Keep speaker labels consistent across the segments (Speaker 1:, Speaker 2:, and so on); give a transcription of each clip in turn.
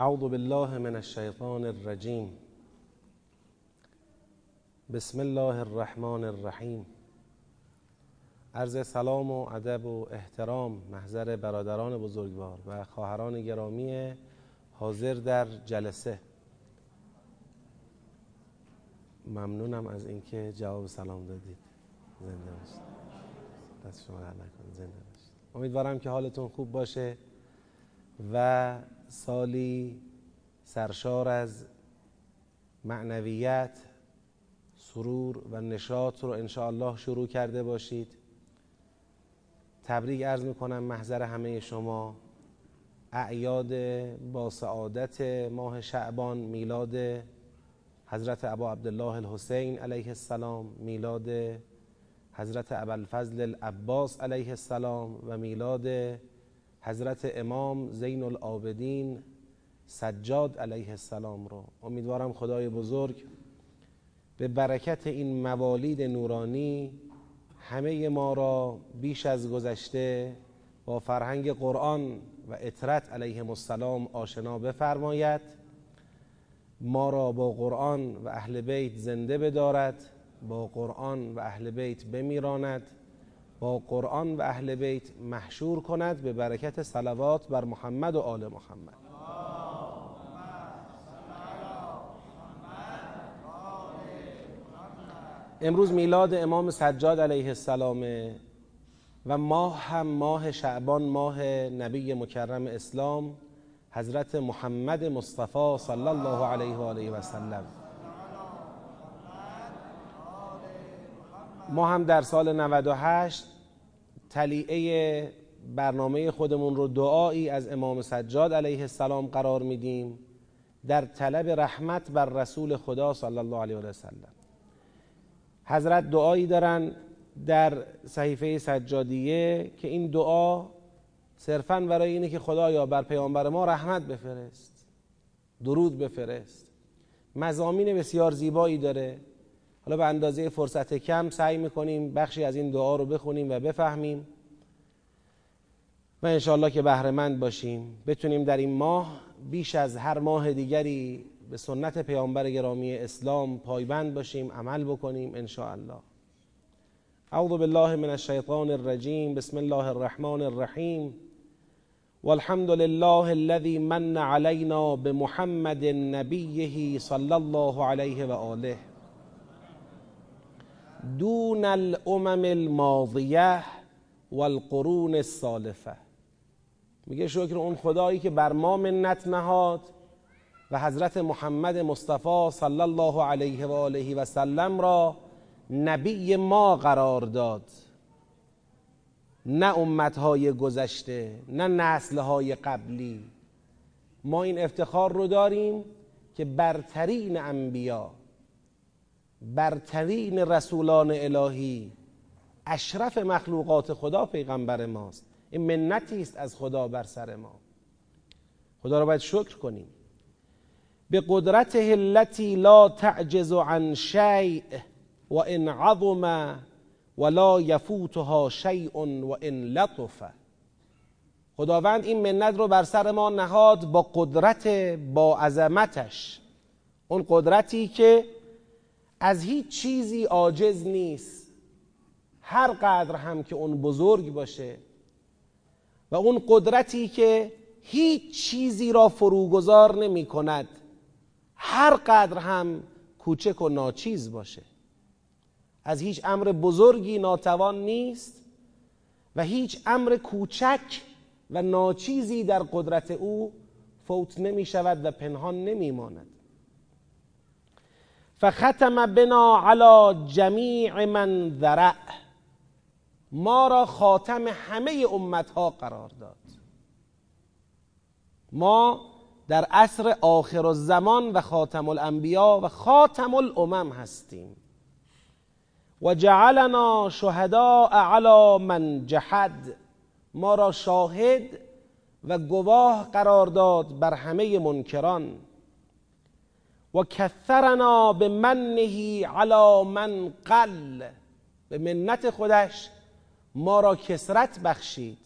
Speaker 1: اعوذ بالله من الشیطان الرجیم بسم الله الرحمن الرحیم. عرض سلام و ادب و احترام محضر برادران بزرگوار و خواهران گرامی حاضر در جلسه. ممنونم از اینکه جواب سلام دادید. زنده باشید. دست شما در نکنه. زنده باشید. امیدوارم که حالتون خوب باشه و سالی سرشار از معنویت سرور و نشاط رو الله شروع کرده باشید. تبریک عرض می‌کنم محضر همه شما. اعیاد با سعادت ماه شعبان میلاد حضرت ابا عبدالله الحسین علیه السلام میلاد حضرت ابوالفضل العباس علیه السلام و میلاد حضرت امام زین العابدین سجاد علیه السلام رو. امیدوارم خدای بزرگ به برکت این موالید نورانی همه ما را بیش از گذشته با فرهنگ قرآن و اطرت علیه السلام آشنا بفرماید ما را با قرآن و اهل بیت زنده بدارد با قرآن و اهل بیت بمیراند. با قرآن و اهل بیت محشور کند به برکت صلوات بر محمد و آل محمد. امروز میلاد امام سجاد علیه السلام و ماه هم ماه شعبان ماه نبی مکرم اسلام حضرت محمد مصطفی صلی الله علیه و آله و سلم. ما هم در سال 98 تلیعه برنامه خودمون رو دعایی از امام سجاد علیه السلام قرار میدیم در طلب رحمت بر رسول خدا صلی الله علیه و سلم حضرت دعایی دارن در صحیفه سجادیه که این دعا صرفا برای اینه که خدایا بر پیامبر ما رحمت بفرست درود بفرست. مزامین بسیار زیبایی داره. حالا به اندازه فرصت کم سعی می‌کنیم بخشی از این دعا رو بخونیم و بفهمیم. و انشاءالله که بهرهمند باشیم. بتونیم در این ماه بیش از هر ماه دیگری به سنت پیامبر گرامی اسلام پایبند باشیم عمل بکنیم انشاءالله. اعوذ بالله من الشیطان الرجیم. بسم الله الرحمن الرحیم. والحمد لله الذي من علينا بمحمد نبيه صلى الله عليه وآله دون الامم الماضیه والقرون السالفه میگه شکر اون خدایی که بر ما منت نهاد و حضرت محمد مصطفی صلی الله علیه و آله و سلم را نبی ما قرار داد. نه امتهای گذشته نه نسلهای قبلی. ما این افتخار رو داریم که برترین انبیا برترین رسولان الهی اشرف مخلوقات خدا پیغمبر ماست. این منتی است از خدا بر سر ما. خدا را باید شکر کنیم. به قدرته التي لا تعجز عن شیء و ان عظم ولا یفوتها شیء و ان لطف. خداوند این منت رو بر سر ما نهاد با قدرت با عظمتش. اون قدرتی که از هیچ چیزی عاجز نیست. هر قدر هم که اون بزرگ باشه و اون قدرتی که هیچ چیزی را فروگذار نمی کند هر قدر هم کوچک و ناچیز باشه. از هیچ امر بزرگی ناتوان نیست و هیچ امر کوچک و ناچیزی در قدرت او فوت نمی شود و پنهان نمی ماند. فختم بنا علی جمیع من ذرع ما را خاتم همه امتها قرار داد. ما در عصر آخر الزمان و خاتم الانبیا و خاتم الامم هستیم. و جعلنا شهداء علی من جحد. ما را شاهد و گواه قرار داد بر همه منکران. و کثرنا به منه علی من قل. به منت خودش ما را کسرت بخشید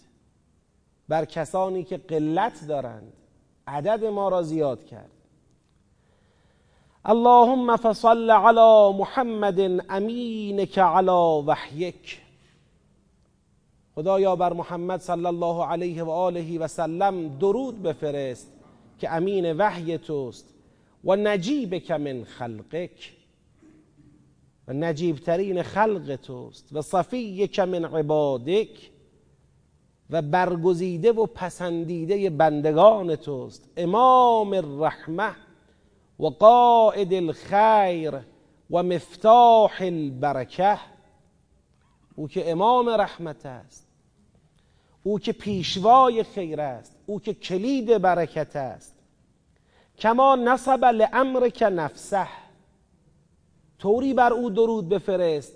Speaker 1: بر کسانی که قلت دارند. عدد ما را زیاد کرد. اللهم فصل على محمد امینک علی وحیک. خدایا بر محمد صلی الله علیه و آله و سلم درود بفرست که امین وحی توست. و نجیبک من خلقک. و نجیبترین خلق توست و صفیک من عبادک. و برگزیده و پسندیده بندگان توست. امام الرحمه و قائد الخیر و مفتاح البرکه او که امام رحمت است. او که پیشوای خیر است. او که کلید برکت است. کما نصب لامرک نفسه. طوری بر او درود بفرست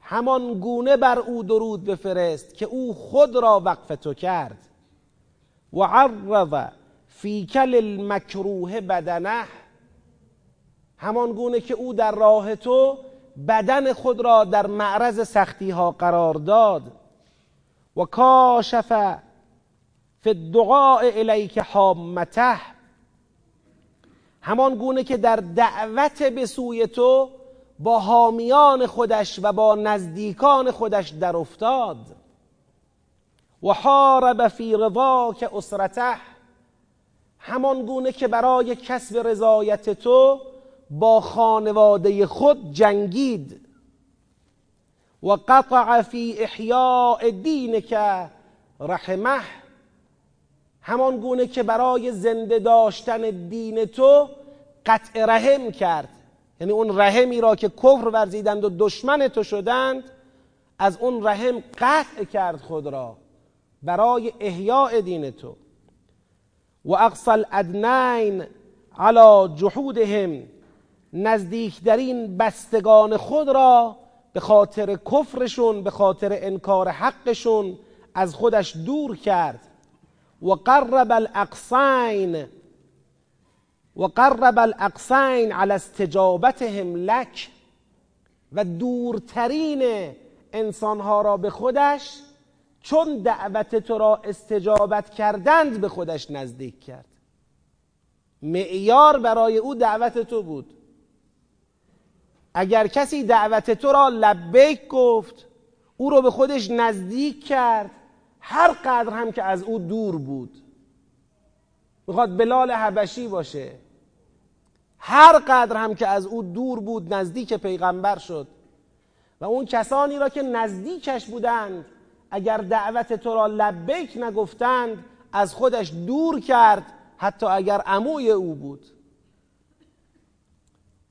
Speaker 1: همان گونه بر او درود بفرست که او خود را وقف تو کرد. و عرض فی کل المکروه بدنه همان گونه که او در راه تو بدن خود را در معرض سختی ها قرار داد. و کاشف فی الدعاء الیک حامته همان گونه که در دعوت به سوی تو با حامیان خودش و با نزدیکان خودش در افتاد. و حارب فی که اسرته همان گونه که برای کسب رضایت تو با خانواده خود جنگید. و قطع فی احیاء دینک رحمه. همان گونه که برای زنده داشتن دین تو قطع رحم کرد. یعنی اون رحمی را که کفر ورزیدند و دشمن تو شدند از اون رحم قطع کرد خود را برای احیاء دین تو. و اقصى ادنین علی جحودهم نزدیکترین بستگان خود را به خاطر کفرشون به خاطر انکار حقشون از خودش دور کرد. و قرب الاقصین و قرب الاقصین على استجابتهم لک و دورترین انسانها را به خودش چون دعوت تو را استجابت کردند به خودش نزدیک کرد. معیار برای او دعوت تو بود. اگر کسی دعوت تو را لبیک گفت او رو به خودش نزدیک کرد. هر قدر هم که از او دور بود. می‌خواد بلال حبشی باشه. هر قدر هم که از او دور بود نزدیک پیغمبر شد. و اون کسانی را که نزدیکش بودند اگر دعوت تو را لبیک نگفتند از خودش دور کرد حتی اگر عموی او بود.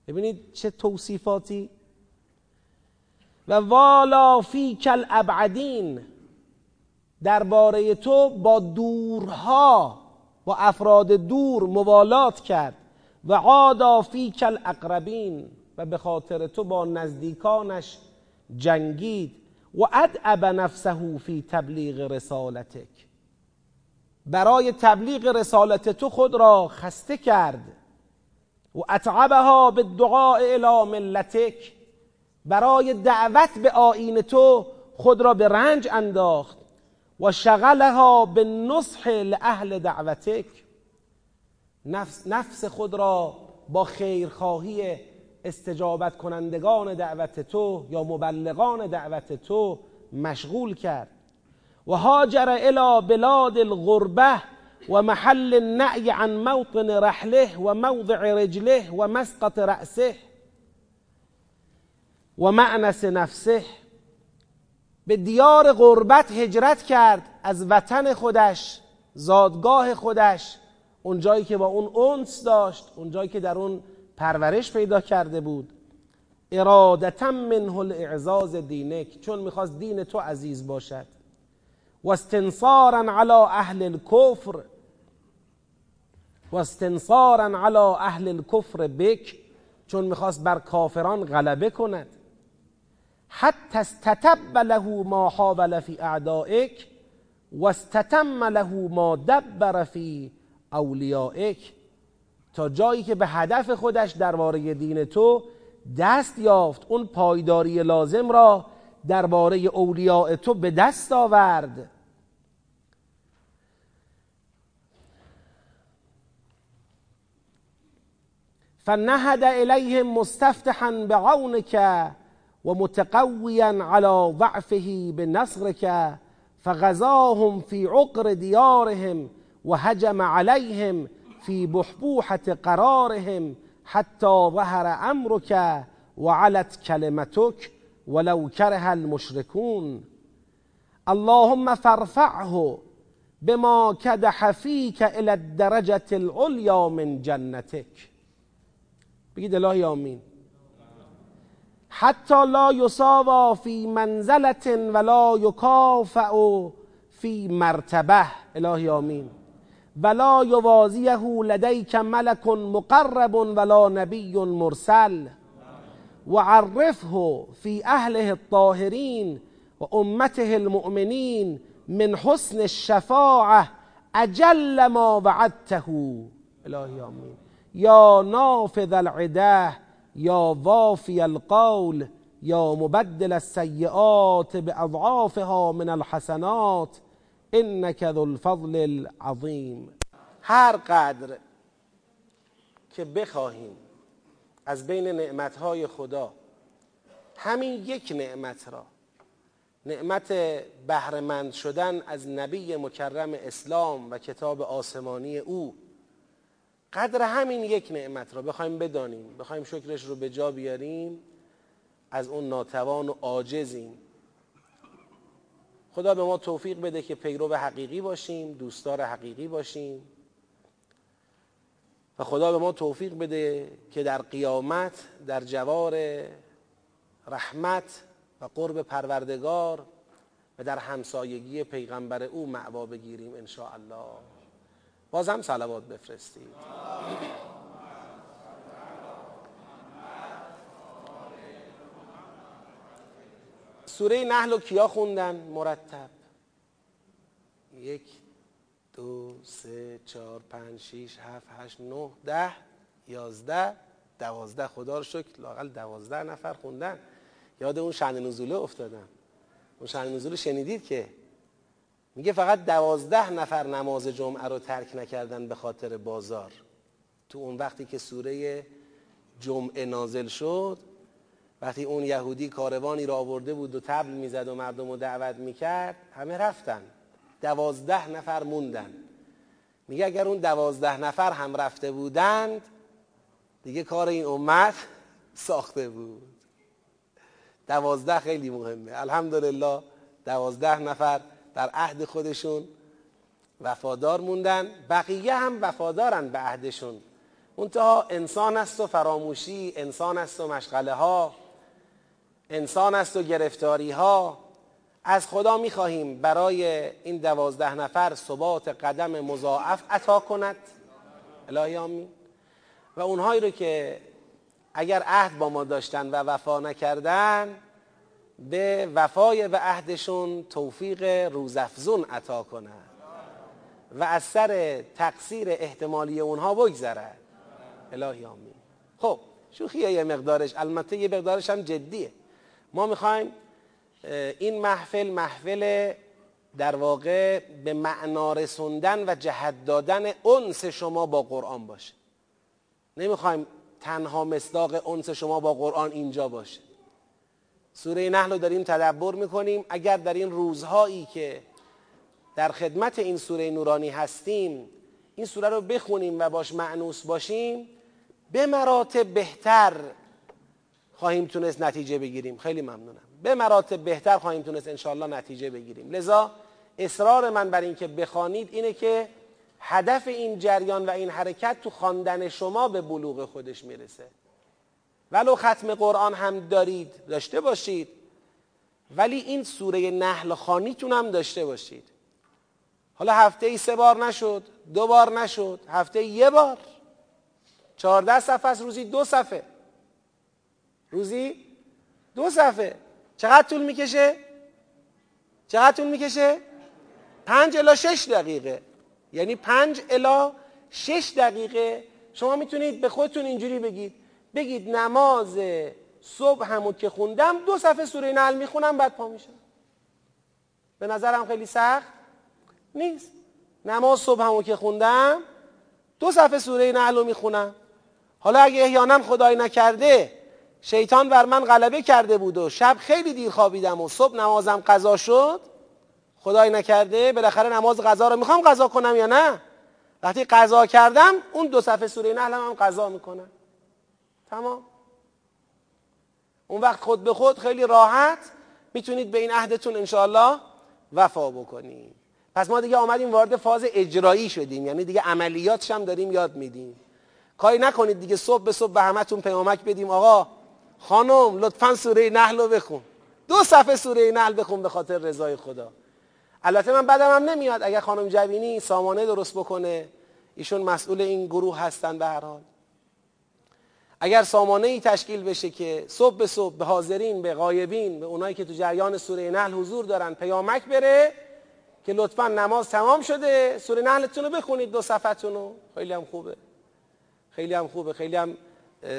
Speaker 1: ببینید چه توصیفاتی. و والا فی کل ابعدین درباره تو با دورها با افراد دور موالات کرد. و عادا فی کل اقربین و به خاطر تو با نزدیکانش جنگید. و ادعب نفسه فی تبلیغ رسالتک. برای تبلیغ رسالت تو خود را خسته کرد. و اتعبها به دعاء الى ملتک. برای دعوت به آین تو خود را به رنج انداخت. و شغلها به نصح لأهل دعوتک نفس, نفس خود را با خیرخواهی استجابت کنندگان دعوت تو یا مبلغان دعوت تو مشغول کرد. و هاجر إلى بلاد الغربة و محل النعی عن موطن رحله و موضع رجله و مسقط رأسه و معنس نفسه. به دیار غربت هجرت کرد از وطن خودش زادگاه خودش اون جایی که با اون انس داشت اون جایی که در اون پرورش پیدا کرده بود. ارادتا منه الاعزاز دینک چون می‌خواست دین تو عزیز باشد. و علی اهل الكفر و علی اهل الكفر بک چون می‌خواست بر کافران غلبه کند. حتی استتب له ما حاول فی اعدائک و استتم له ما دبر فی اولیائک. تا جایی که به هدف خودش درباره دین تو دست یافت اون پایداری لازم را درباره اولیاء تو به دست آورد. فنهد الیهم مستفتحا بعونك ومتقویا على ضعفه بنصرك فغزاهم في عقر ديارهم وهجم عليهم في بحبوحة قرارهم حتى ظهر أمرك وعلت كلمتك ولو كره المشركون. اللهم فارفعه بما كدح فيك إلى الدرجة العليا من جنتك. بگید الهی آمین حتی لا یساوا فی منزلة ولا یکافع فی مرتبة. الهی آمین. ولا یوازیه لدیک ملک مقرب ولا نبی مرسل. وعرفه في أهله الطاهرين وأمته المؤمنين من حسن الشفاعة أجل ما وعدته. إلهي آمين يا نافذ العداه يا وافي القول يا مبدل السيئات بأضعافها من الحسنات إنك ذو الفضل العظيم هر قدر که بخواهیم از بین نعمتهای خدا همین یک نعمت را نعمت بهرهمند شدن از نبی مکرم اسلام و کتاب آسمانی او قدر همین یک نعمت را بخوایم بدانیم بخوایم شکرش رو به جا بیاریم از اون ناتوان و عاجزیم. خدا به ما توفیق بده که پیرو حقیقی باشیم دوستدار حقیقی باشیم. و خدا به ما توفیق بده که در قیامت در جوار رحمت و قرب پروردگار و در همسایگی پیغمبر او معوا بگیریم ان الله بازم صلوات بفرستید. سوره نحل و کیا خوندن؟ مرتب. یک دو سه چهار پنج شیش هفت هشت نه ده یازده دوازده. خدا رو شکر لاقل دوازده نفر خوندن. یاد اون شن نزوله افتادم. اون شن نزوله شنیدید که میگه فقط دوازده نفر نماز جمعه رو ترک نکردن به خاطر بازار. تو اون وقتی که سوره جمعه نازل شد وقتی اون یهودی کاروانی را آورده بود و تبل می‌زد و مردم رو دعوت می‌کرد همه رفتن. دوازده نفر موندن. میگه اگر اون دوازده نفر هم رفته بودند دیگه کار این امت ساخته بود. دوازده خیلی مهمه. الحمدلله دوازده نفر در عهد خودشون وفادار موندن. بقیه هم وفادارن به عهدشون. منتها انسان است و فراموشی انسان است و مشغله ها انسان است و گرفتاری ها از خدا می‌خواهیم برای این دوازده نفر ثبات قدم مضاعف عطا کند. الهی آمین. و اونهایی رو که اگر عهد با ما داشتن و وفا نکردن به وفای به عهدشون توفیق روزافزون عطا کند و از سر تقصیر احتمالی اونها بگذرد الهی آمین. خب شوخیه یه مقدارش البته یه مقدارش هم جدیه. ما می‌خوایم این محفل محفل در واقع به معنا رسوندن و جهت دادن انس شما با قرآن باشه. نمی‌خوایم تنها مصداق انس شما با قرآن اینجا باشه. سوره نحل رو داریم تدبر می‌کنیم. اگر در این روزهایی که در خدمت این سوره نورانی هستیم این سوره رو بخونیم و باش معنوس باشیم به مراتب بهتر خواهیم تونست نتیجه بگیریم. خیلی ممنونم. به مراتب بهتر خواهیم تونست انشاءالله نتیجه بگیریم. لذا اصرار من بر اینکه بخوانید اینه که هدف این جریان و این حرکت تو خواندن شما به بلوغ خودش می‌رسه. ولو ختم قرآن هم دارید داشته باشید. ولی این سوره نحل خانیتون هم داشته باشید. حالا هفته ای سه بار نشد دو بار نشد هفته یه بار. چهارده صفحه از روزی دو صفحه. روزی دو صفحه. چقدر طول می‌کشه؟ چقدر طول می‌کشه؟ پنج الا شش دقیقه. یعنی پنج الا شش دقیقه. شما می‌تونید به خودتون اینجوری بگید. بگید نماز صبح همون که خوندم دو صفحه سوره نحل می‌خونم بعد پا میشم. به نظرم خیلی سخت نیست. نماز صبح همون که خوندم دو صفحه سوره نحل رو می‌خونم. حالا اگه احیانا خدای نکرده شیطان بر من غلبه کرده بود و شب خیلی دیر خوابیدم و صبح نمازم قضا شد. خدای نکرده بالاخره نماز قضا رو می‌خوام قضا کنم یا نه؟ وقتی قضا کردم اون دو صفحه سوره نحل هم قضا می‌کنم. تمام. اون وقت خود به خود خیلی راحت می‌تونید به این عهدتون انشاءالله وفا بکنید پس ما دیگه آمدیم وارد فاز اجرایی شدیم یعنی دیگه عملیاتش هم داریم یاد میدیم. کاری نکنید دیگه صبح به صبح به همتون پیامک بدیم. آقا خانم لطفا سوره نحل رو بخون. دو صفحه سوره نحل بخون به خاطر رضای خدا. البته من بدم هم نمیاد. اگر خانم جوینی سامانه درست بکنه ایشون مسئول این گروه هستن به هر حال. اگر سامانه ای تشکیل بشه که صبح به صبح به حاضرین به غایبین به اونایی که تو جریان سوره نحل حضور دارن پیامک بره که لطفا نماز تمام شده سوره نحلتون رو بخونید دو صفحتون رو. خیلی هم خوبه. خیلی هم خوبه. خیلی هم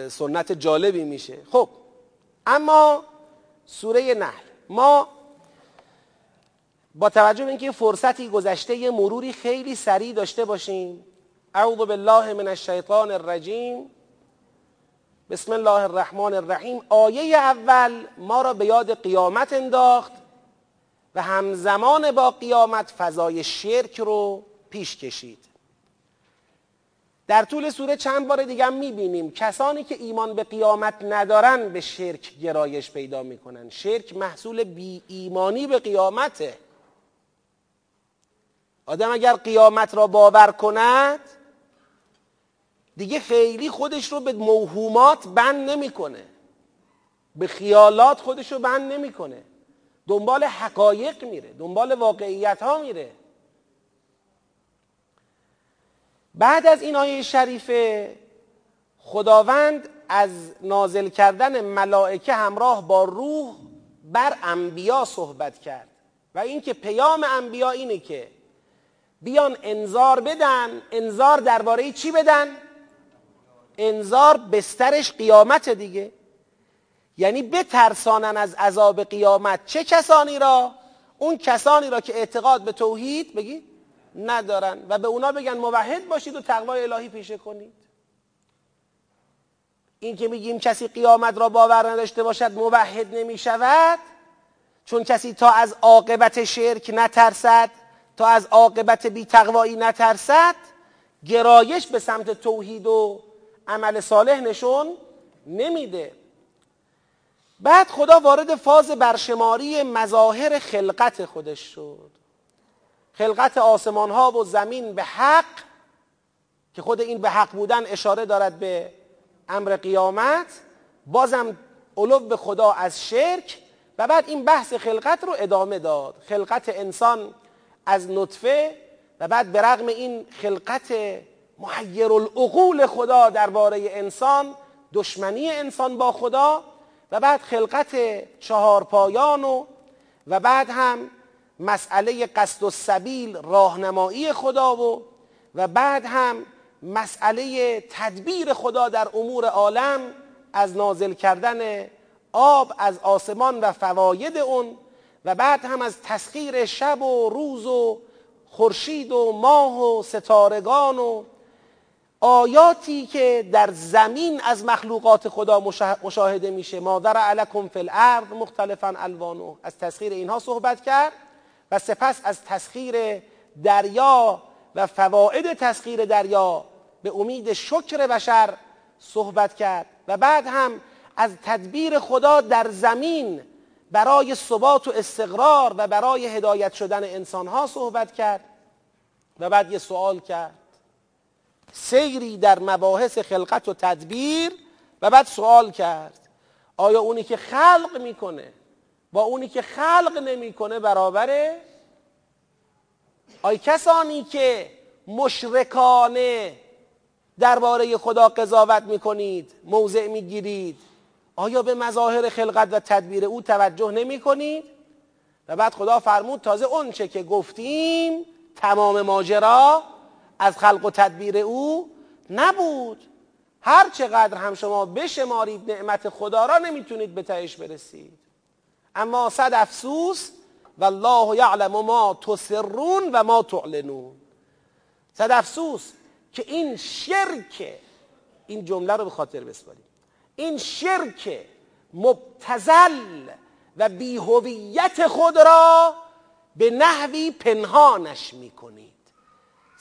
Speaker 1: سنت جالبی میشه. خب اما سوره نحل. ما با توجه به اینکه فرصتی گذشته مروری خیلی سریع داشته باشیم. اعوذ بالله من الشیطان الرجیم. بسم الله الرحمن الرحیم. آیه اول ما را به یاد قیامت انداخت و همزمان با قیامت فضای شرک رو پیش کشید. در طول سوره چند بار دیگه هم می‌بینیم کسانی که ایمان به قیامت ندارن به شرک گرایش پیدا می‌کنن. شرک محصول بی ایمانی به قیامته. آدم اگر قیامت را باور کند دیگه خیلی خودش رو به موهومات بند نمی‌کنه. به خیالات خودش رو بند نمی‌کنه. دنبال حقایق میره دنبال واقعیت ها میره. بعد از این آیه شریفه خداوند از نازل کردن ملائکه همراه با روح بر انبیا صحبت کرد. و اینکه پیام انبیا اینه که بیان انذار بدن انذار درباره چی بدن؟ انذار بسترش قیامت دیگه. یعنی بترسانن از عذاب قیامت چه کسانی را؟ اون کسانی را که اعتقاد به توحید بگی ندارن و به اونا بگن موحد باشید و تقوای الهی پیشه کنید. این که میگیم کسی قیامت را باور نداشته باشد موحد نمی شود چون کسی تا از عاقبت شرک نترسد تا از عاقبت بی تقوایی نترسد گرایش به سمت توحید و عمل صالح نشون نمیده. بعد خدا وارد فاز برشماری مظاهر خلقت خودش شد. خلقت آسمان ها و زمین به حق که خود این به حق بودن اشاره دارد به امر قیامت. بازم علو به خدا از شرک و بعد این بحث خلقت رو ادامه داد. خلقت انسان از نطفه و بعد به رغم این خلقت محیر العقول خدا درباره انسان دشمنی انسان با خدا و بعد خلقت چهار پایان و و بعد هم مسئله قصد و سبیل راهنمایی خدا و و بعد هم مسئله تدبیر خدا در امور عالم از نازل کردن آب از آسمان و فواید اون و بعد هم از تسخیر شب و روز و خورشید و ماه و ستارگان و آیاتی که در زمین از مخلوقات خدا مشاهده میشه. مادر علکم فی الارض مختلفا الوانو از تسخیر اینها صحبت کرد و سپس از تسخیر دریا و فواید تسخیر دریا به امید شکر بشر صحبت کرد. و بعد هم از تدبیر خدا در زمین برای ثبات و استقرار و برای هدایت شدن انسانها صحبت کرد و بعد یه سوال کرد. سیری در مباحث خلقت و تدبیر و بعد سوال کرد آیا اونی که خلق می‌کنه با اونی که خلق نمی‌کنه برابره آیا کسانی که مشرکانه درباره خدا قضاوت می‌کنید موضع می‌گیرید آیا به مظاهر خلقت و تدبیر او توجه نمی کنید؟ و بعد خدا فرمود تازه اون چه که گفتیم تمام ماجرا از خلق و تدبیر او نبود. هر چقدر هم شما بشمارید نعمت خدا را نمی‌تونید به تهش برسید. اما صد افسوس و الله یعلم ما تسرون و ما تعلنون. صد افسوس که این شرک این جمله رو به خاطر بسپاریم این شرک مبتزل و بیهویت خود را به نحوی پنهانش می‌کنید.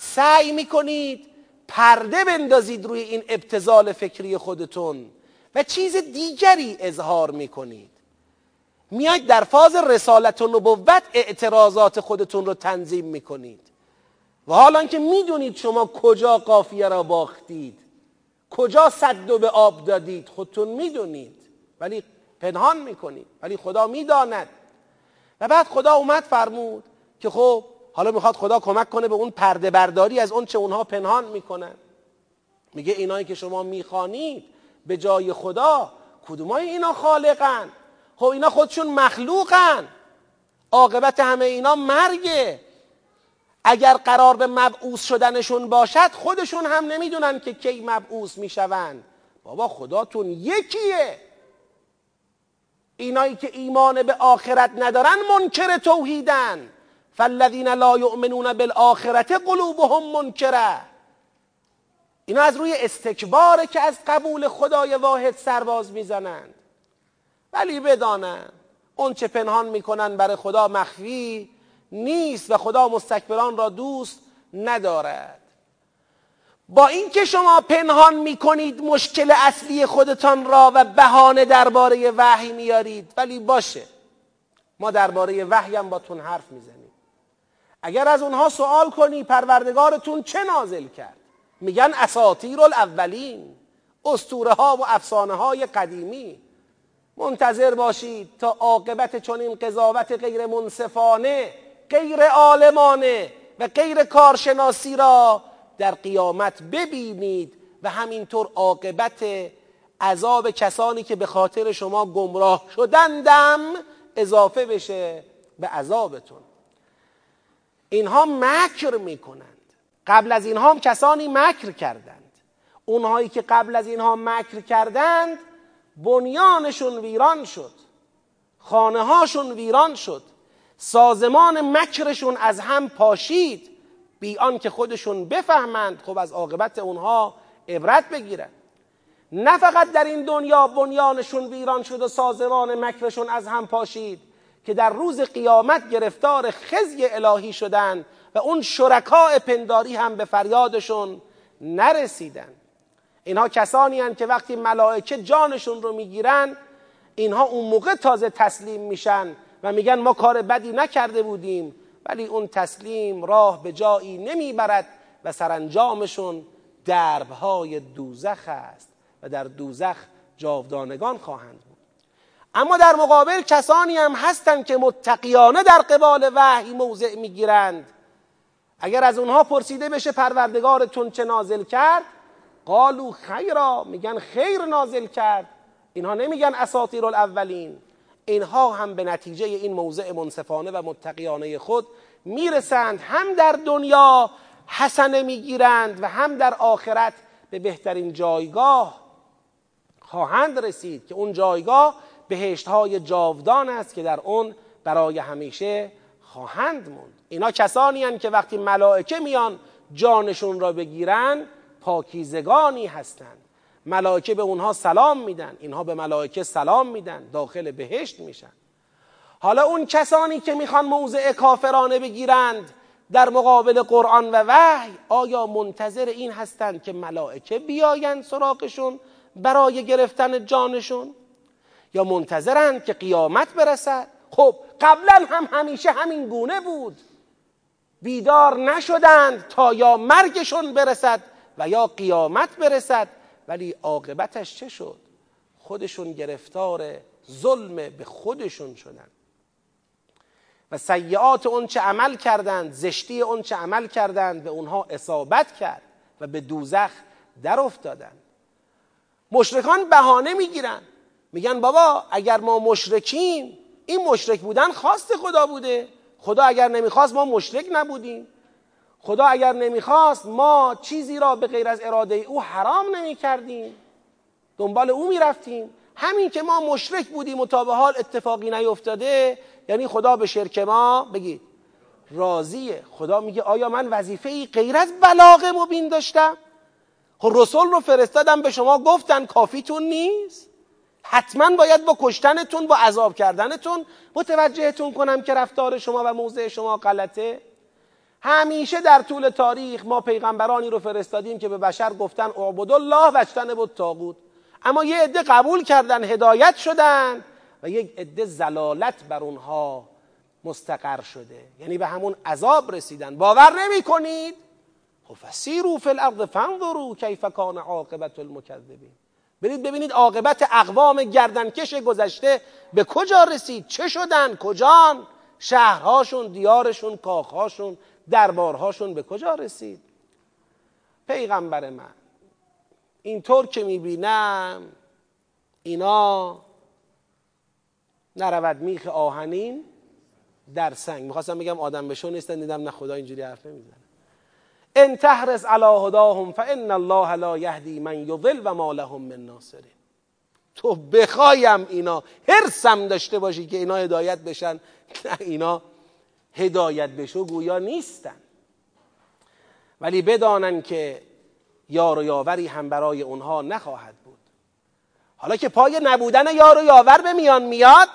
Speaker 1: سعی می‌کنید پرده بندازید روی این ابتزال فکری خودتون و چیز دیگری اظهار می‌کنید. میاید در فاز رسالت و نبوت اعتراضات خودتون رو تنظیم می‌کنید. و حالا که می‌دونید شما کجا قافیه را باختید کجا صد به آب دادید خودتون می‌دونید. ولی پنهان می‌کنید. ولی خدا می‌داند. و بعد خدا اومد فرمود که خب حالا می‌خواد خدا کمک کنه به اون پرده برداری از اون چه اونها پنهان می‌کنن میگه اینایی که شما می‌خوانید به جای خدا کدومای اینا خالقن؟ خب اینا خودشون مخلوقن. عاقبت همه اینا مرگه. اگر قرار به مبعوث شدنشون باشد خودشون هم نمی‌دونن که کی مبعوث می‌شوند بابا خداتون یکیه. اینایی که ایمان به آخرت ندارن منکر توحیدن. فالذین لا یؤمنون بالآخرت قلوبهم منکره. اینا از روی استکباره که از قبول خدای واحد سرباز می‌زنند. ولی بدانند اون چه پنهان می‌کنن برای خدا مخفی نیست و خدا مستکبران را دوست ندارد. با اینکه شما پنهان می‌کنید مشکل اصلی خودتان را و بهانه درباره وحی میارید ولی باشه. ما درباره وحی هم باتون حرف می‌زنیم. اگر از اونها سوال کنی پروردگارتون چه نازل کرد؟ میگن اساطیر الاولین استوره ها و افسانه های قدیمی. منتظر باشید تا عاقبت چنین قضاوت غیر منصفانه غیر عالمانه و غیر کارشناسی را در قیامت ببینید و همینطور عاقبت عذاب کسانی که به خاطر شما گمراه شدندم اضافه بشه به عذابتون. اینها مکر می‌کنند. قبل از اینها هم کسانی مکر کردند. اونهایی که قبل از اینها مکر کردند بنیانشون ویران شد. خانه هاشون ویران شد. سازمان مکرشون از هم پاشید. بی که خودشون بفهمند خب از عاقبت اونها عبرت بگیرند نه فقط در این دنیا بنیانشون ویران شد و سازمان مکرشون از هم پاشید. که در روز قیامت گرفتار خزی الهی شدند و اون شرکاء پنداری هم به فریادشون نرسیدن. اینها کسانی هن که وقتی ملائکه جانشون رو می‌گیرن اینها اون موقع تازه تسلیم میشن و میگن ما کار بدی نکرده بودیم ولی اون تسلیم راه به جایی نمی‌برد و سرانجامشون دربهای دوزخ است و در دوزخ جاودانگان خواهند اما در مقابل کسانی هم هستند که متقیانه در قبال وحی موضع می‌گیرند. اگر از اونها پرسیده بشه پروردگارتون چه نازل کرد قالو خیرا میگن خیر نازل کرد. اینها نمیگن اساطیر الاولین اینها هم به نتیجه این موضع منصفانه و متقیانه خود می‌رسند. هم در دنیا حسنه می‌گیرند و هم در آخرت به بهترین جایگاه خواهند رسید که اون جایگاه بهشت های جاودان است که در اون برای همیشه خواهند موند. اینا کسانی هستند که وقتی ملائکه میان جانشون را بگیرن پاکیزگانی هستند. ملائکه به اونها سلام میدن اینها به ملائکه سلام میدن داخل بهشت میشن. حالا اون کسانی که می‌خوان موضع کافرانه بگیرند در مقابل قرآن و وحی آیا منتظر این هستند که ملائکه بیایند سراغشون برای گرفتن جانشون؟ یا منتظرند که قیامت برسد؟ خب قبلا هم همیشه همین گونه بود. بیدار نشدند تا یا مرگشون برسد و یا قیامت برسد ولی عاقبتش چه شد؟ خودشون گرفتار ظلم به خودشون شدند و سیعات اون چه عمل کردند زشتی اون چه عمل کردند به اونها اصابت کرد و به دوزخ در افتادند. مشرکان بهانه می‌گیرن میگن بابا اگر ما مشرکیم این مشرک بودن خواست خدا بوده. خدا اگر نمی‌خواست ما مشرک نبودیم. خدا اگر نمی‌خواست ما چیزی را به غیر از اراده او حرام نمی‌کردیم. دنبال او می‌رفتیم. همین که ما مشرک بودیم و تا به حال اتفاقی نیفتاده یعنی خدا به شرک ما بگید. راضیه. خدا میگه آیا من وظیفه ای غیر از بلاغ مبین داشتم؟ خب رسول رو فرستادم به شما گفتن کافیتون نیست. حتما باید با کشتنتون با عذاب کردنتون متوجهتون کنم که رفتار شما و موضع شما غلطه. همیشه در طول تاریخ ما پیغمبرانی رو فرستادیم که به بشر گفتن اعبد الله و بود تاغوت اما یه عده قبول کردن هدایت شدن و یک عده زلالت بر اونها مستقر شده. یعنی به همون عذاب رسیدن. باور نمی کنید خب فسیرو فی الارض فانظروا کیف کان عاقبت المکذبین. برید ببینید عاقبت اقوام گردنکش گذشته به کجا رسید؟ چه شدن؟ کجان؟ شهرهاشون دیارشون کاخهاشون دربارهاشون به کجا رسید؟ پیغمبر من اینطور که می‌بینم اینا نرود میخ آهنین در سنگ. می‌خواستم بگم آدم بشو نیستن دیدم نه خدا اینجوری حرفه می‌زنه ان تحرس علی هداهم فان الله لا یهدی من یضل و ما لهم من ناصرین. تو بخوایم اینا حرسم داشته باشی که اینا هدایت بشن. نه اینا هدایت بشو گویا نیستن. ولی بدانن که یار و یاوری هم برای اونها نخواهد بود. حالا که پای نبودن یار و یاور به میان میاد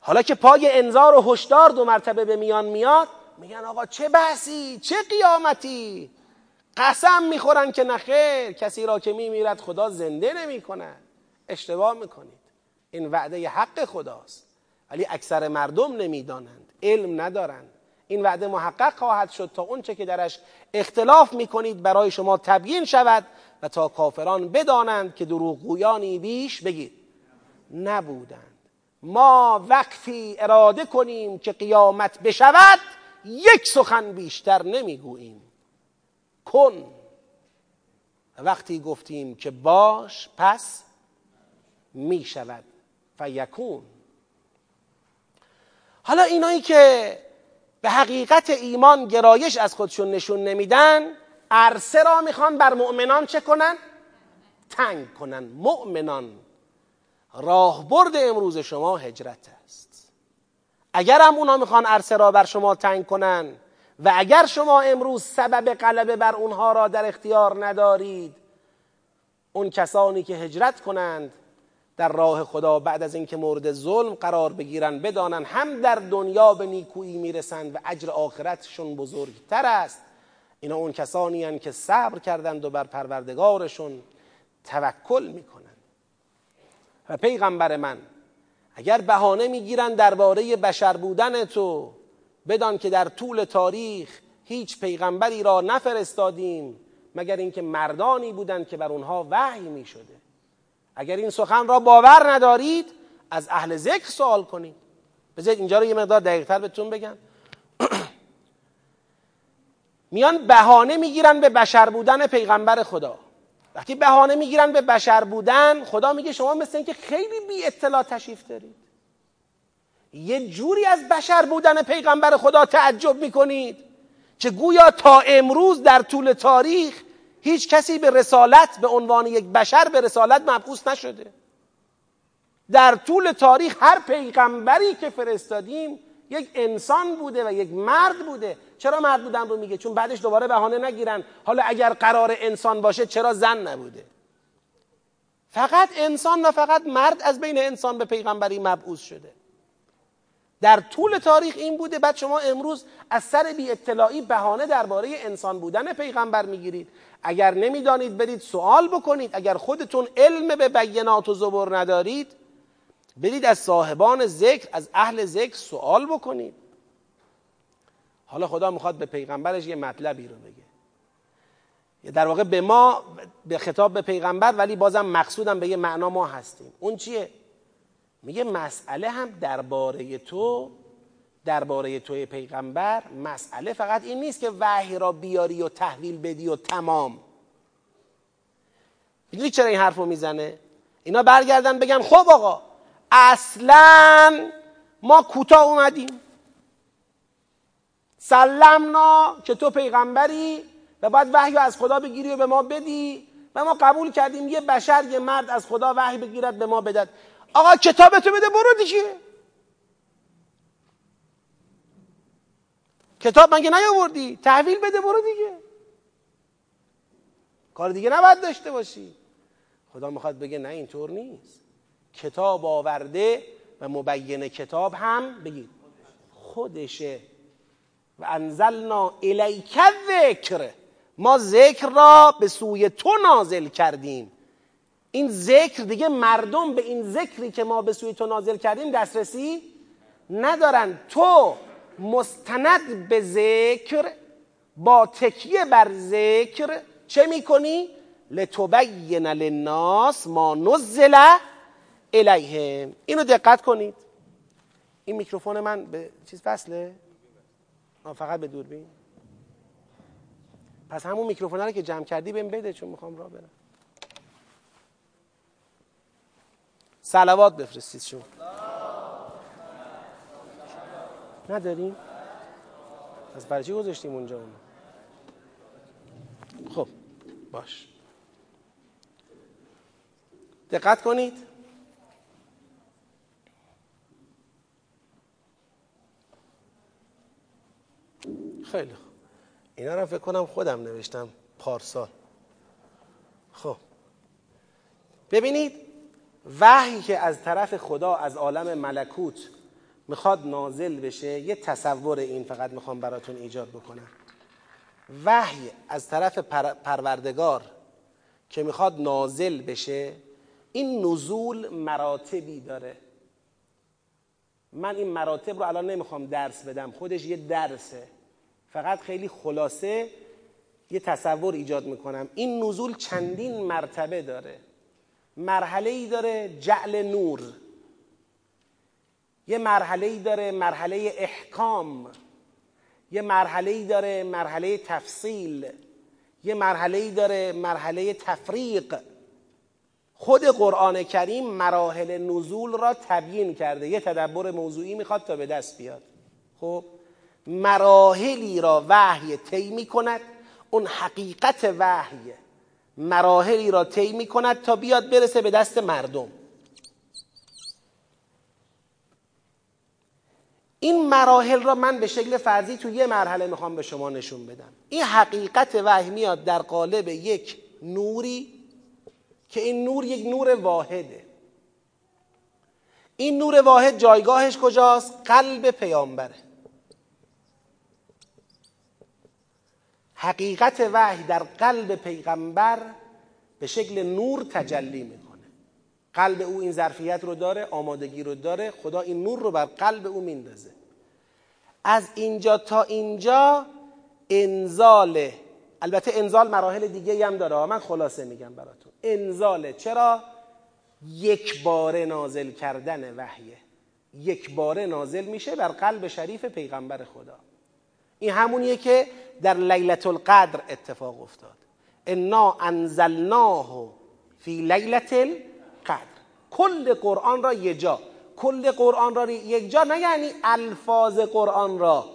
Speaker 1: حالا که پای انذار و هشدار دو مرتبه به میان میاد میگن آقا چه بحثی؟ چه قیامتی؟ قسم می‌خورن که نخیر کسی را که میمیرد خدا زنده نمی اشتباه می‌کنید. این وعده حق خداست. ولی اکثر مردم نمی‌دانند. علم ندارند این وعده محقق خواهد شد تا اونچه که درش اختلاف می‌کنید برای شما تبیین شود و تا کافران بدانند که دروغگویانی بیش بگید. نبودند. ما وقتی اراده کنیم که قیامت بشود. یک سخن بیشتر نمی‌گوییم. کن. وقتی گفتیم که باش پس می شود فیکون. حالا اینایی که به حقیقت ایمان گرایش از خودشون نشون نمیدن عرصه را می‌خوان بر مؤمنان چه کنن؟ تنگ کنن. مؤمنان. راهبرد امروز شما هجرت است. اگر هم اونا می‌خوان عرصه را بر شما تنگ کنن و اگر شما امروز سبب غلبه بر اونها را در اختیار ندارید اون کسانی که هجرت کنند در راه خدا بعد از اینکه مورد ظلم قرار بگیرن بدانن هم در دنیا به نیکویی می‌رسند و اجر آخرتشون بزرگتر است. اینا اون کسانی هن که صبر کردند و بر پروردگارشون توکل می‌کنند. و پیغمبر من اگر بهانه می‌گیرن درباره بشر بودن تو بدان که در طول تاریخ هیچ پیغمبری را نفرستادیم مگر اینکه مردانی بودند که بر اونها وحی می شده اگر این سخن را باور ندارید از اهل ذکر سوال کنید. بذارید اینجا رو یه مقدار دقیقتر بهتون بگم. میان بهانه می‌گیرن به بشر بودن پیغمبر خدا. وقتی بهانه می‌گیرن به بشر بودن خدا میگه شما مثل اینکه خیلی بی اطلاع تشریف دارید. یه جوری از بشر بودن پیغمبر خدا تعجب می‌کنید که گویا تا امروز در طول تاریخ هیچ کسی به رسالت به عنوان یک بشر به رسالت مبعوث نشده. در طول تاریخ هر پیغمبری که فرستادیم یک انسان بوده و یک مرد بوده. چرا مرد بودن رو میگه؟ چون بعدش دوباره بهانه نگیرن. حالا اگر قرار انسان باشه چرا زن نبوده؟ فقط انسان و فقط مرد از بین انسان به پیغمبری مبعوث شده. در طول تاریخ این بوده. بعد شما امروز از سر بی اطلاعی بهانه درباره انسان بودن پیغمبر می‌گیرید. اگر نمی‌دانید برید سوال بکنید. اگر خودتون علم به بینات و زبر ندارید برید از صاحبان ذکر از اهل ذکر سوال بکنید. حالا خدا می‌خواد به پیغمبرش یه مطلبی رو بگه. در واقع به ما به خطاب به پیغمبر ولی بازم مقصودم به یه معنا ما هستیم. اون چیه؟ میگه مسئله هم درباره تو درباره توی پیغمبر مسئله فقط این نیست که وحی را بیاری و تحویل بدی و تمام. می‌دونی چرا این حرف رو می‌زنه؟ اینا برگردن بگن خب آقا اصلا ما کوتاه اومدیم. سلمنا که تو پیغمبری و باید وحی از خدا بگیری و به ما بدی و ما قبول کردیم یه بشر یه مرد از خدا وحی بگیرد به ما بدد. آقا کتابتو بده برو دیگه. کتاب مگه نیاوردی؟ تحویل بده برو دیگه. کار دیگه نباید داشته باشی. خدا می‌خواد بگه نه اینطور نیست. کتاب آورده و مبین کتاب هم بگید. خودشه. و انزلنا الیک ذکر ما ذکر را به سوی تو نازل کردیم. این ذکر دیگه مردم به این ذکری که ما به سوی تو نازل کردیم دسترسی ندارن. تو مستند به ذکر با تکیه بر ذکر چه می‌کنی؟ لتبین للناس ما نزل الیهم اینو دقت کنید. این میکروفون من به چیز فصله؟ فقط به دوربین. پس همون میکروفون رو که جمع کردی بهم بده چون می‌خوام راه برم. سلوات بفرستید شما. نداریم؟ پس برای چی گذاشتیم اونجا اونو؟ خب باش. دقت کنید. خیلی اینا رو فکر کنم خودم نوشتم پارسال. خب. ببینید وحی که از طرف خدا از عالم ملکوت می‌خواد نازل بشه یه تصور این فقط می‌خوام براتون ایجاد بکنم. وحی از طرف پروردگار که می‌خواد نازل بشه این نزول مراتبی داره. من این مراتب رو الان نمی‌خوام درس بدم خودش یه درسه. فقط خیلی خلاصه یه تصور ایجاد می‌کنم. این نزول چندین مرتبه داره. مرحله ای داره جعل نور. یه مرحله ای داره مرحله احکام. یه مرحله ای داره مرحله تفصیل. یه مرحله ای داره مرحله تفریق. خود قرآن کریم مراحل نزول را تبیین کرده. یه تدبر موضوعی می‌خواد تا به دست بیاد. خب؟ مراحلی را وحی طی می کند اون حقیقت وحی مراحلی را طی می کند تا بیاد برسه به دست مردم. این مراحل را من به شکل فرضی تو یه مرحله می‌خوام به شما نشون بدم. این حقیقت وحی میاد در قالب یک نوری که این نور یک نور واحده. این نور واحد جایگاهش کجاست؟ قلب پیامبره. حقیقت وحی در قلب پیغمبر به شکل نور تجلی می‌کنه. قلب او این ظرفیت رو داره آمادگی رو داره خدا این نور رو بر قلب او میندازه. از اینجا تا اینجا انزاله البته انزال مراحل دیگه هم داره. من خلاصه میگم براتون. انزاله چرا؟ یک باره نازل کردن وحیه. یک باره نازل میشه بر قلب شریف پیغمبر خدا. این همونیه که در لیلت القدر اتفاق افتاد. انا انزلناه فی لیلت القدر. کل قرآن را یه جا. کل قرآن را یک جا نه یعنی الفاظ قرآن را.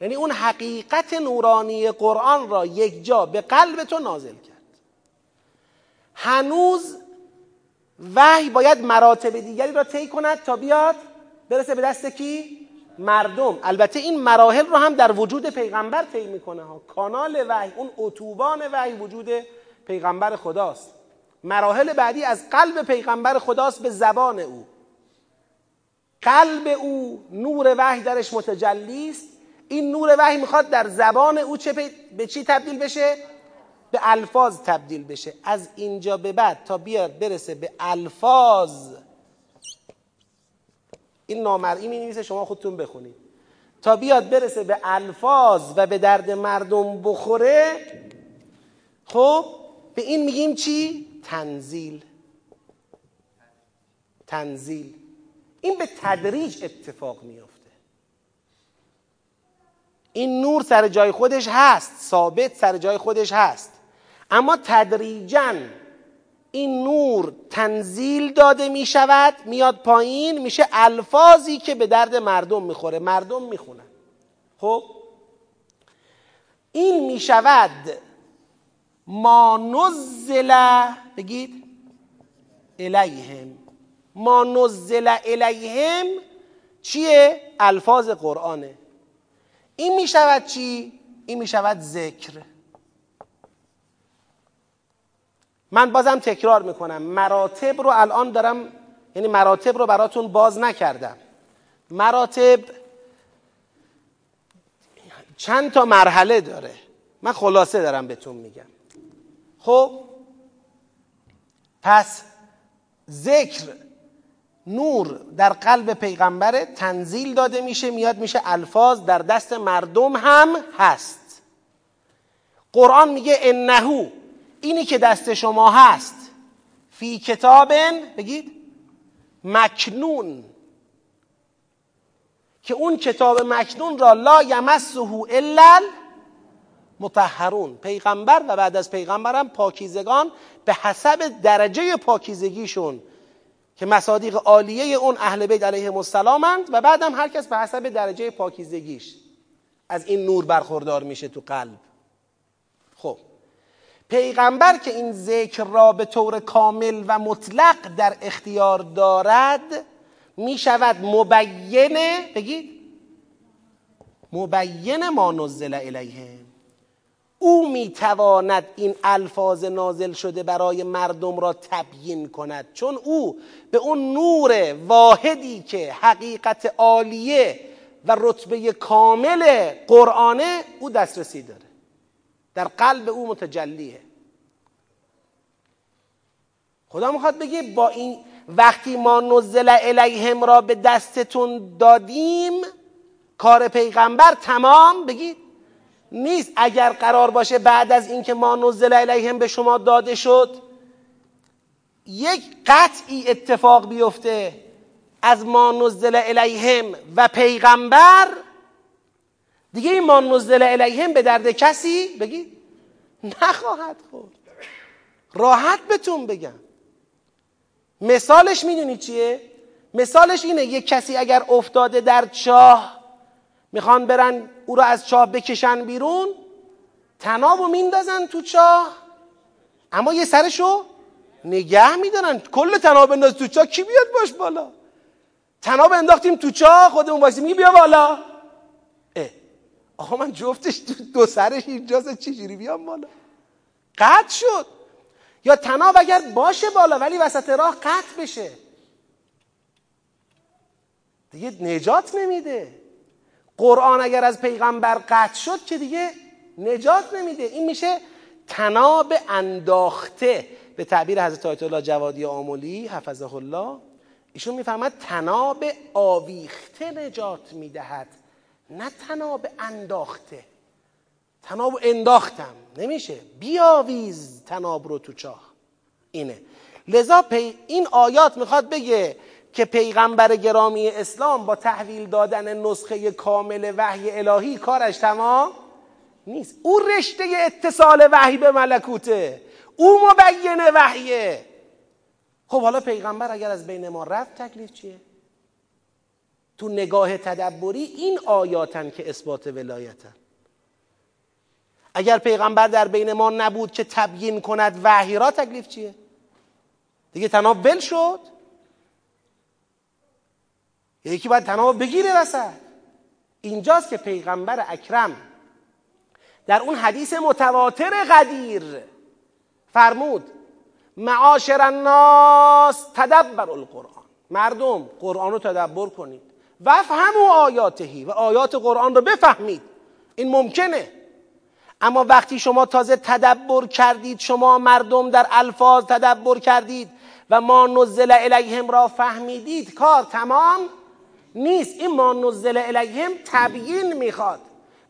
Speaker 1: یعنی اون حقیقت نورانی قرآن را یک جا به قلب تو نازل کرد. هنوز وحی باید مراتب دیگری را طی کند تا بیاد برسه به دست کی؟ مردم. البته این مراحل رو هم در وجود پیغمبر طی می‌کنه ها. کانال وحی اون اتوبان وحی وجود پیغمبر خداست. مراحل بعدی از قلب پیغمبر خداست به زبان او. قلب او نور وحی درش متجلی است. این نور وحی می‌خواد در زبان او چه به چی تبدیل بشه؟ به الفاظ تبدیل بشه. از اینجا به بعد تا بیاد برسه به الفاظ این نامرئی می نویسه شما خودتون بخونید. تا بیاد برسه به الفاظ و به درد مردم بخوره خب به این میگیم چی؟ تنزیل. تنزیل. این به تدریج اتفاق میافته. این نور سر جای خودش هست ثابت سر جای خودش هست. اما تدریجا این نور تنزیل داده می شود میاد پایین میشه الفاظی که به درد مردم می‌خوره. مردم می‌خونن. خب؟ این می شود ما نزل بگید الیهم. ما نزل الیهم چیه؟ الفاظ قرآنه. این می شود چی؟ این می شود ذکر. من بازم تکرار می‌کنم. مراتب رو الان دارم یعنی مراتب رو براتون باز نکردم. مراتب چند تا مرحله داره. من خلاصه دارم بهتون میگم. خب؟ پس ذکر نور در قلب پیغمبر تنزیل داده میشه میاد میشه الفاظ در دست مردم هم هست. قرآن میگه انهو اینی که دست شما هست. فی کتاب بگید مکنون. که اون کتاب مکنون را لا یمسه الا متحرون پیغمبر و بعد از پیغمبرم پاکیزگان به حسب درجه پاکیزگیشون که مصادیق عالیه اون اهل بیت علیهم السلامند و بعدم هر کس به حسب درجه پاکیزگیش. از این نور برخوردار میشه تو قلب. پیغمبر که این ذکر را به طور کامل و مطلق در اختیار دارد می شود مبینه بگید مبین ما نزل الیه. او می‌تواند این الفاظ نازل شده برای مردم را تبیین کند. چون او به اون نور واحدی که حقیقت عالیه و رتبه کامل قرآنه او دسترسی داره. در قلب او متجلیه خدا می‌خواد بگه با این وقتی ما نزل الیهم را به دستتون دادیم کار پیغمبر تمام بگید نیست اگر قرار باشه بعد از اینکه ما نزل الیهم به شما داده شد یک قطعی اتفاق بیفته از ما نزل الیهم و پیغمبر دیگه این ما نزل الیهم به درد کسی بگید نخواهد خورد. راحت بهتون بگم. مثالش می‌دونی چیه؟ مثالش اینه یک کسی اگر افتاده در چاه می‌خوان برن او رو از چاه بکشن بیرون تناب و میندازن تو چاه اما یه سرشو نگه میدارن. کل تناب انداز تو چاه کی بیاد باش بالا؟ تناب انداختیم تو چاه خودمون واسه میگی بیا بالا؟ آقا من جفتش دو سرش اینجاست چجوری بیام بالا؟ قطع شد. یا تناب اگر باشه بالا ولی وسط راه قطع بشه. دیگه نجات نمیده. قرآن اگر از پیغمبر قطع شد که دیگه نجات نمیده. این میشه تناب انداخته. به تعبیر حضرت آیت الله جوادی آمولی حفظه الله ایشون می‌فهمد تناب آویخته نجات می‌دهد. نه تناب انداخته تناب انداختم. نمیشه. بیاویز تناب رو تو چاه. اینه. لذا این آیات می‌خواد بگه که پیغمبر گرامی اسلام با تحویل دادن نسخه کامل وحی الهی کارش تمام نیست. او رشته اتصال وحی به ملکوته. او مبین وحیه. خب حالا پیغمبر اگر از بین ما رفت تکلیف چیه؟ تو نگاه تدبری این آیاتن که اثبات ولایتن. اگر پیغمبر در بین ما نبود که تبیین کند وحی را تکلیف چیه؟ دیگه تناب ول شد. یکی باید تناب بگیره وسط. اینجاست که پیغمبر اکرم در اون حدیث متواتر قدیر فرمود معاشر الناس تدبر القرآن. مردم قرآن رو تدبر کنید و فهمو آیاتهی و آیات قرآن رو بفهمید. این ممکنه. اما وقتی شما تازه تدبر کردید شما مردم در الفاظ تدبر کردید و ما نزل الیهم را فهمیدید کار تمام نیست. این ما نزل الیهم تبیین می‌خواد.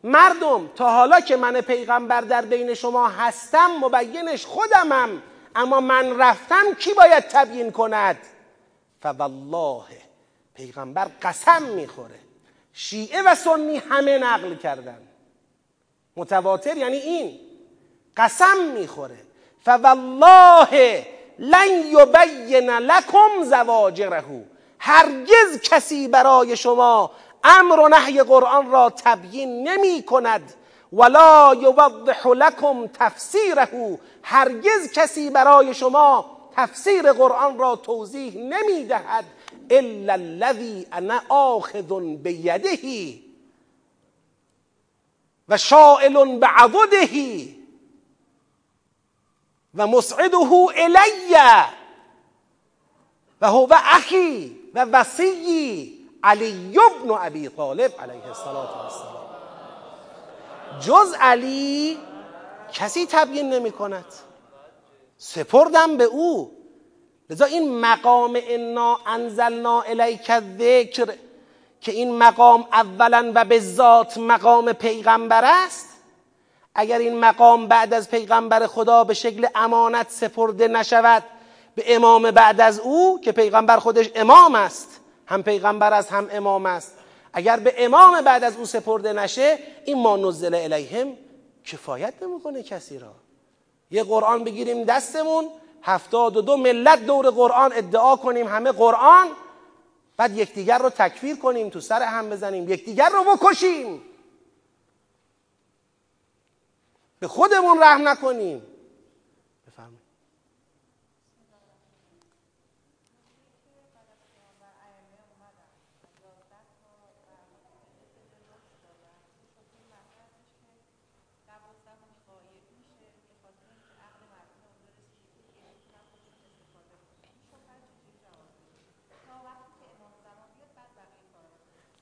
Speaker 1: مردم تا حالا که من پیغمبر در بین شما هستم مبینش خودمم اما من رفتم کی باید تبیین کند؟ فوالله. پیغمبر قسم می‌خوره. شیعه و سنی همه نقل کردن. متواتر یعنی این. قسم می‌خوره. فوالله لن یبین لکم زواجره هرگز کسی برای شما امر و نهی قرآن را تبیین نمی کند ولا یوضح لکم تفسیره. هرگز کسی برای شما تفسیر قرآن را توضیح نمی دهد الا الذی انا آخذ بیده و شائل بعضده و مسعده الی و هو اخی و وسیعی علی ابن ابی طالب علیه السلام جز علی کسی تبیین نمی کند. سپردم به او. لذا این مقام انا انزلنا الیک ذکر که این مقام اولا و به ذات مقام پیغمبر است. اگر این مقام بعد از پیغمبر خدا به شکل امانت سپرده نشود به امام بعد از او که پیغمبر خودش امام است هم پیغمبر است هم امام است. اگر به امام بعد از او سپرده نشه این ما نزل الیهم کفایت نمی‌کنه کسی را. یه قرآن بگیریم دستمون هفتاد و دو ملت دور قرآن ادعا کنیم همه قرآن بعد یکدیگر رو تکفیر کنیم تو سر هم بزنیم یکدیگر رو بکشیم. به خودمون رحم نکنیم.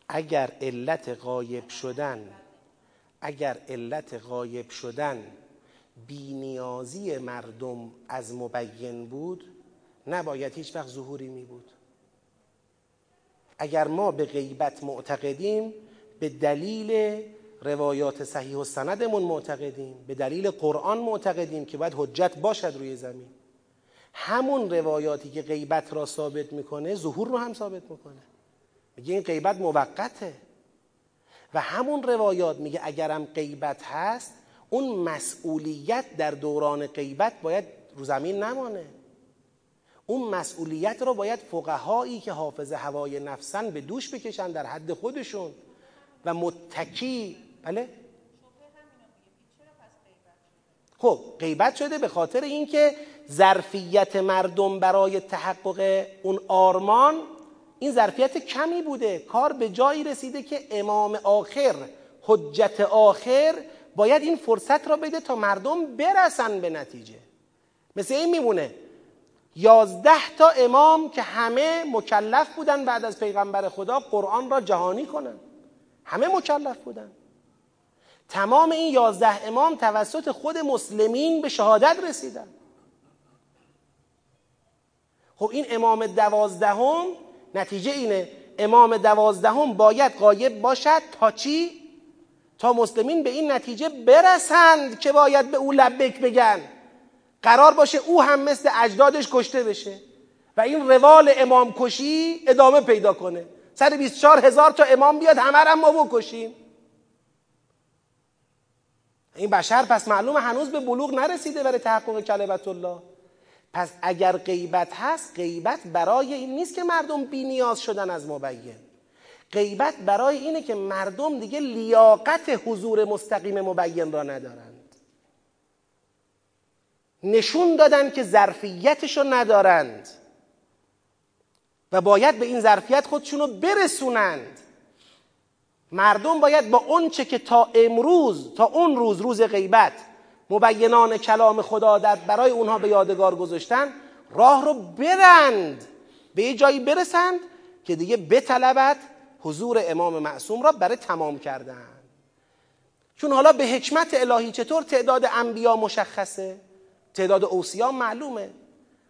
Speaker 1: اگر علت غایب شدن اگر علت غایب شدن بینیازی مردم از مبین بود نباید هیچ وقت ظهوری می بود. اگر ما به غیبت معتقدیم به دلیل روایات صحیح و سندمون معتقدیم به دلیل قرآن معتقدیم که باید حجت باشد روی زمین. همون روایاتی که غیبت را ثابت می‌کنه ظهور رو هم ثابت می‌کنه. میگه این غیبت موقته. و همون روایات میگه اگرم غیبت هست اون مسئولیت در دوران غیبت باید رو زمین نمانه. اون مسئولیت رو باید فقهایی که حافظ هوای نفسن به دوش بکشن در حد خودشون و متکی بله؟ خب غیبت شده به خاطر اینکه ظرفیت مردم برای تحقق اون آرمان این ظرفیت کمی بوده. کار به جایی رسیده که امام آخر حجت آخر باید این فرصت را بده تا مردم برسن به نتیجه. مثل این میمونه. یازده تا امام که همه مکلف بودن بعد از پیغمبر خدا قرآن را جهانی کنن. همه مکلف بودن. تمام این یازده امام توسط خود مسلمین به شهادت رسیدن. خب این امام دوازدهم نتیجه اینه امام دوازدهم باید قایب باشد تا چی؟ تا مسلمین به این نتیجه برسند که باید به او لبک بگن. قرار باشه او هم مثل اجدادش کشته بشه و این روال امام کشی ادامه پیدا کنه. سر 24 هزار تا امام بیاد همه هم ما بکشیم. این بشر پس معلوم هنوز به بلوغ نرسیده برای تحقق کلمت الله. پس اگر غیبت هست غیبت برای این نیست که مردم بی نیاز شدن از مبین. غیبت برای اینه که مردم دیگه لیاقت حضور مستقیم مبین را ندارند. نشون دادن که ظرفیتش رو ندارند. و باید به این ظرفیت خودشون رو برسونند. مردم باید با اونچه که تا امروز تا اون روز روز غیبت مبینان کلام خدا در برای اونها به یادگار گذاشتن راه رو برند. به یه جایی برسند که دیگه بطلبد حضور امام معصوم را برای تمام کردن. چون حالا به حکمت الهی چطور تعداد انبیا مشخصه؟ تعداد اوسیا معلومه.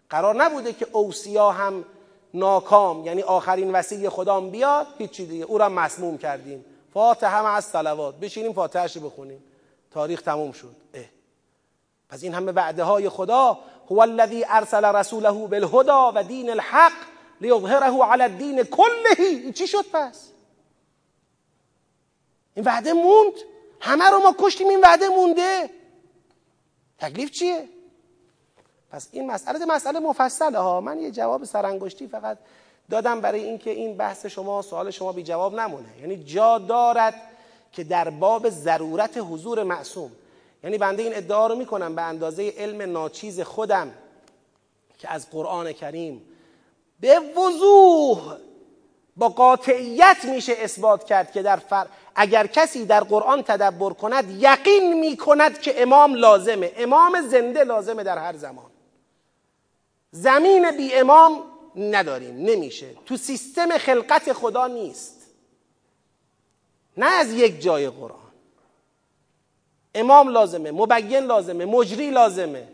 Speaker 1: قرار نبوده که اوسیا هم ناکام یعنی آخرین وسیع خدام بیاد هیچی دیگه. او را مسموم کردیم. فاتحه هم از صلوات بشینیم فاتحهش بخونیم. تاریخ تموم شد. اه. پس این همه وعده های خدا هو الذی ارسل رسوله بالهدى و دین الحق لیظهره علی الدین کله. این چی شد پس؟ این وعده موند؟ همه رو ما کشتیم این وعده مونده. تکلیف چیه؟ پس این مسئله مسئله مفصله ها. من یه جواب سرانگشتی فقط دادم برای اینکه این بحث شما سوال شما بی جواب نمونه. یعنی جا دارد که در باب ضرورت حضور معصوم یعنی بنده این ادعا رو می‌کنم به اندازه علم ناچیز خودم که از قرآن کریم به وضوح با قاطعیت میشه اثبات کرد که در فر... اگر کسی در قرآن تدبر کند یقین می‌کند که امام لازمه. امام زنده لازمه در هر زمان. زمین بی امام نداریم نمیشه. تو سیستم خلقت خدا نیست. نه از یک جای قرآن. امام لازمه مبین لازمه مجری لازمه.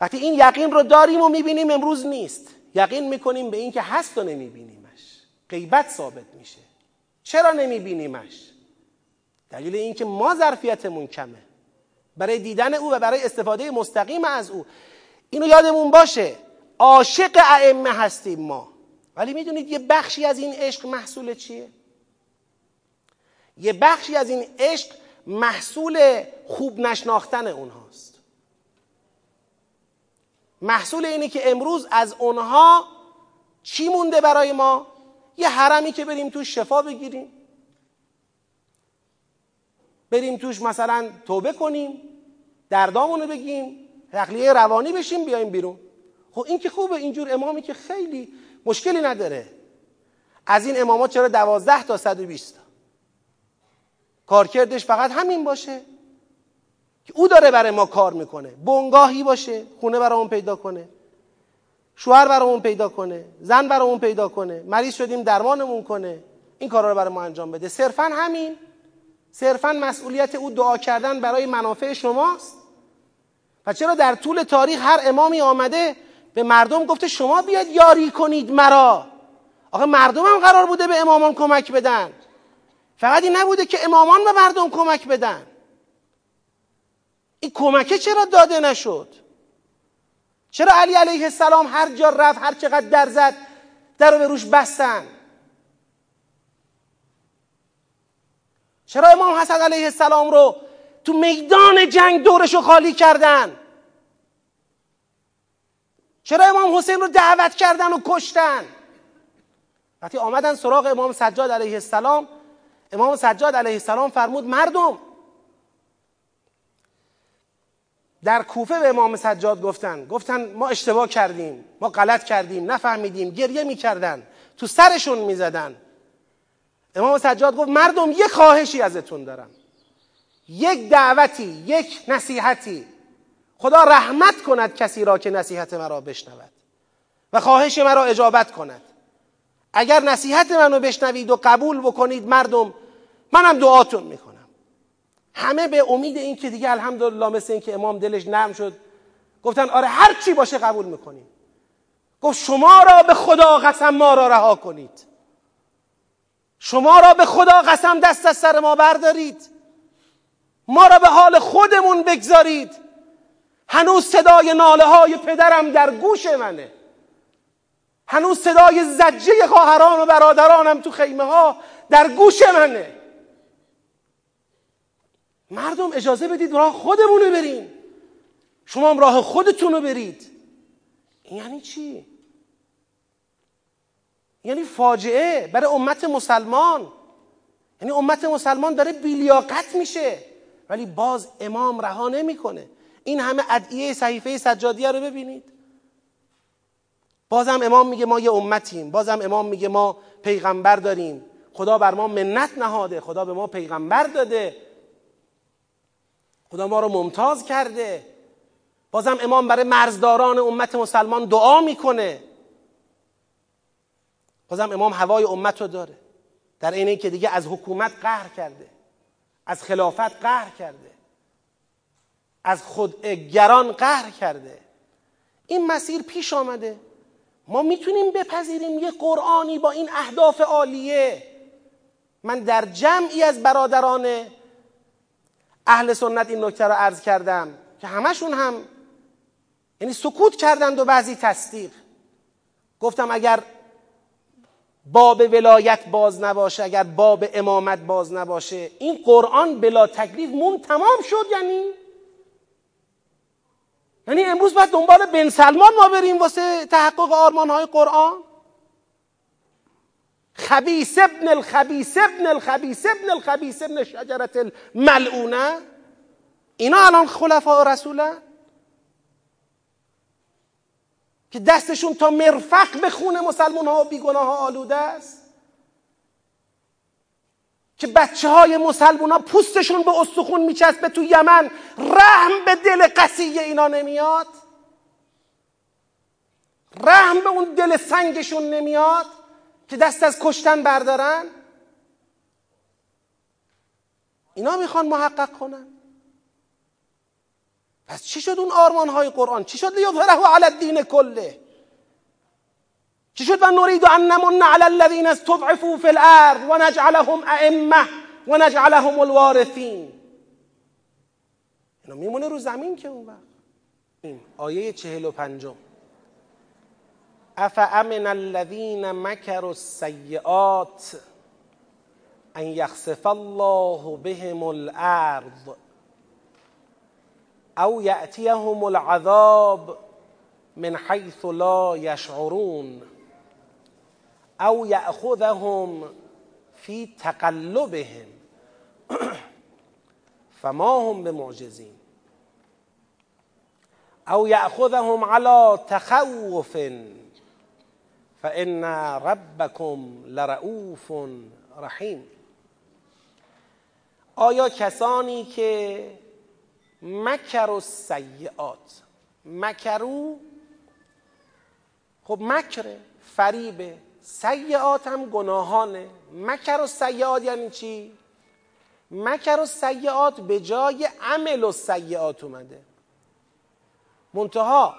Speaker 1: وقتی این یقین رو داریم و می‌بینیم امروز نیست. یقین می‌کنیم به اینکه هست و نمیبینیمش. غیبت ثابت میشه. چرا نمیبینیمش؟ دلیل اینکه ما ظرفیتمون کمه. برای دیدن او و برای استفاده مستقیم از او. اینو یادمون باشه. عاشق ائمه هستیم ما. ولی می‌دونید یه بخشی از این عشق محصول چیه؟ یه بخشی از این عشق محصول خوب نشناختن اونهاست. محصول اینه که امروز از اونها چی مونده برای ما؟ یه حرمی که بریم توش شفا بگیریم. بریم توش مثلا توبه کنیم دردامونو بگیم تخلیه روانی بشیم بیایم بیرون. خب این که خوبه اینجور امامی که خیلی مشکلی نداره. از این امامات چرا دوازده تا صد و بیست تا؟ کارکردش فقط همین باشه. که او داره برای ما کار می‌کنه. بنگاهی باشه خونه برامون پیدا کنه. شوهر برامون پیدا کنه. زن برامون پیدا کنه. مریض شدیم درمانمون کنه. این کارا رو برای ما انجام بده. صرفا همین. صرفا مسئولیت او دعا کردن برای منافع شماست. و چرا در طول تاریخ هر امامی آمده به مردم گفته شما بیاد یاری کنید مرا؟ آخه مردم هم قرار بوده به امامان کمک بدن. فقط این نبوده که امامان به مردم کمک بدن. این کمکه چرا داده نشد؟ چرا علی علیه السلام هر جا رفت هر چقدر در زد در رو به روش بستن؟ چرا امام حسن علیه السلام رو تو میدان جنگ دورش رو خالی کردن؟ چرا امام حسین رو دعوت کردن و کشتن؟ وقتی آمدن سراغ امام سجاد علیه السلام امام سجاد علیه السلام فرمود مردم! در کوفه به امام سجاد گفتن. گفتن ما اشتباه کردیم ما غلط کردیم نفهمیدیم گریه می‌کردن تو سرشون می‌زدن. امام سجاد گفت مردم یک خواهشی ازتون دارم. یک دعوتی یک نصیحتی. خدا رحمت کند کسی را که نصیحت مرا بشنود و خواهش مرا اجابت کند. اگر نصیحت منو بشنوید و قبول بکنید مردم منم دعاتون می‌کنم. همه به امید این که دیگه الحمدلله مثل این که امام دلش نرم شد گفتن آره هر چی باشه قبول می‌کنیم. گفت شما را به خدا قسم ما را رها کنید. شما را به خدا قسم دست از سر ما بردارید. ما را به حال خودمون بگذارید. هنوز صدای ناله های پدرم در گوش منه. هنوز صدای زجه خواهران و برادرانم تو خیمه ها در گوش منه. مردم اجازه بدید راه خودمون رو بریم. شما هم راه خودتون رو برید. این یعنی چی؟ یعنی فاجعه برای امت مسلمان. یعنی امت مسلمان داره بیلیاقت میشه. ولی باز امام رها نمی‌کنه. این همه ادعیه صحیفه سجادیه رو ببینید. بازم امام میگه ما یه امتیم بازم امام میگه ما پیغمبر داریم. خدا بر ما منت نهاده خدا به ما پیغمبر داده. خدا ما رو ممتاز کرده. بازم امام برای مرزداران امت مسلمان دعا می‌کنه. بازم امام هوای امت رو داره. در اینه که دیگه از حکومت قهر کرده. از خلافت قهر کرده. از خودگران قهر کرده. این مسیر پیش آمده. ما می‌تونیم بپذیریم یه قرآنی با این اهداف عالیه. من در جمعی از برادران اهل سنت این نکته رو عرض کردم که همشون هم یعنی سکوت کردند و بعضی تصدیق. گفتم اگر باب ولایت باز نباشه اگر باب امامت باز نباشه این قرآن بلا تکلیف مون تمام شد یعنی؟ یعنی امروز باید دنبال بن سلمان ما بریم واسه تحقق آرمان های قرآن؟ خبیس ابن الخبیس ابن الخبیس ابن الخبیس ابن شجرت الملعونه اینا الان خلفاء رسولن؟ که دستشون تا مرفق به خون مسلمان ها و بیگناه ها آلوده است؟ که بچه های مسلمان ها پوستشون به استخون میچسبه تو یمن رحم به دل قصیه اینا نمیاد؟ رحم به اون دل سنگشون نمیاد که دست از کشتن بردارن؟ اینا می‌خوان محقق کنن. پس چی شد اون آرمان های قرآن؟ چی شد لیظهره علی الدین کله؟ شد و نرید أن نمن علی الذین استضعفوا فی الأرض و نجعلهم أئمة و نجعلهم الوارثین اینا میمونه رو زمین که اون وقت. این آیه چهل و پنجم. أفأمن الذین مکروا السیئات أن یخسف الله بهم الأرض أو یأتیهم العذاب من حیث لا یشعرون او یأخذهم فی تقلبهم. فما هم بمعجزین او یأخذهم على تخوف. فان ربكم لرؤوف رحیم آیا کسانی که مکر و سیعات مکرو خب مکره فریبه سیعات هم گناهانه. مکر و سیعات یعنی چی؟ مکر و سیعات به جای عمل و سیعات اومده. منتها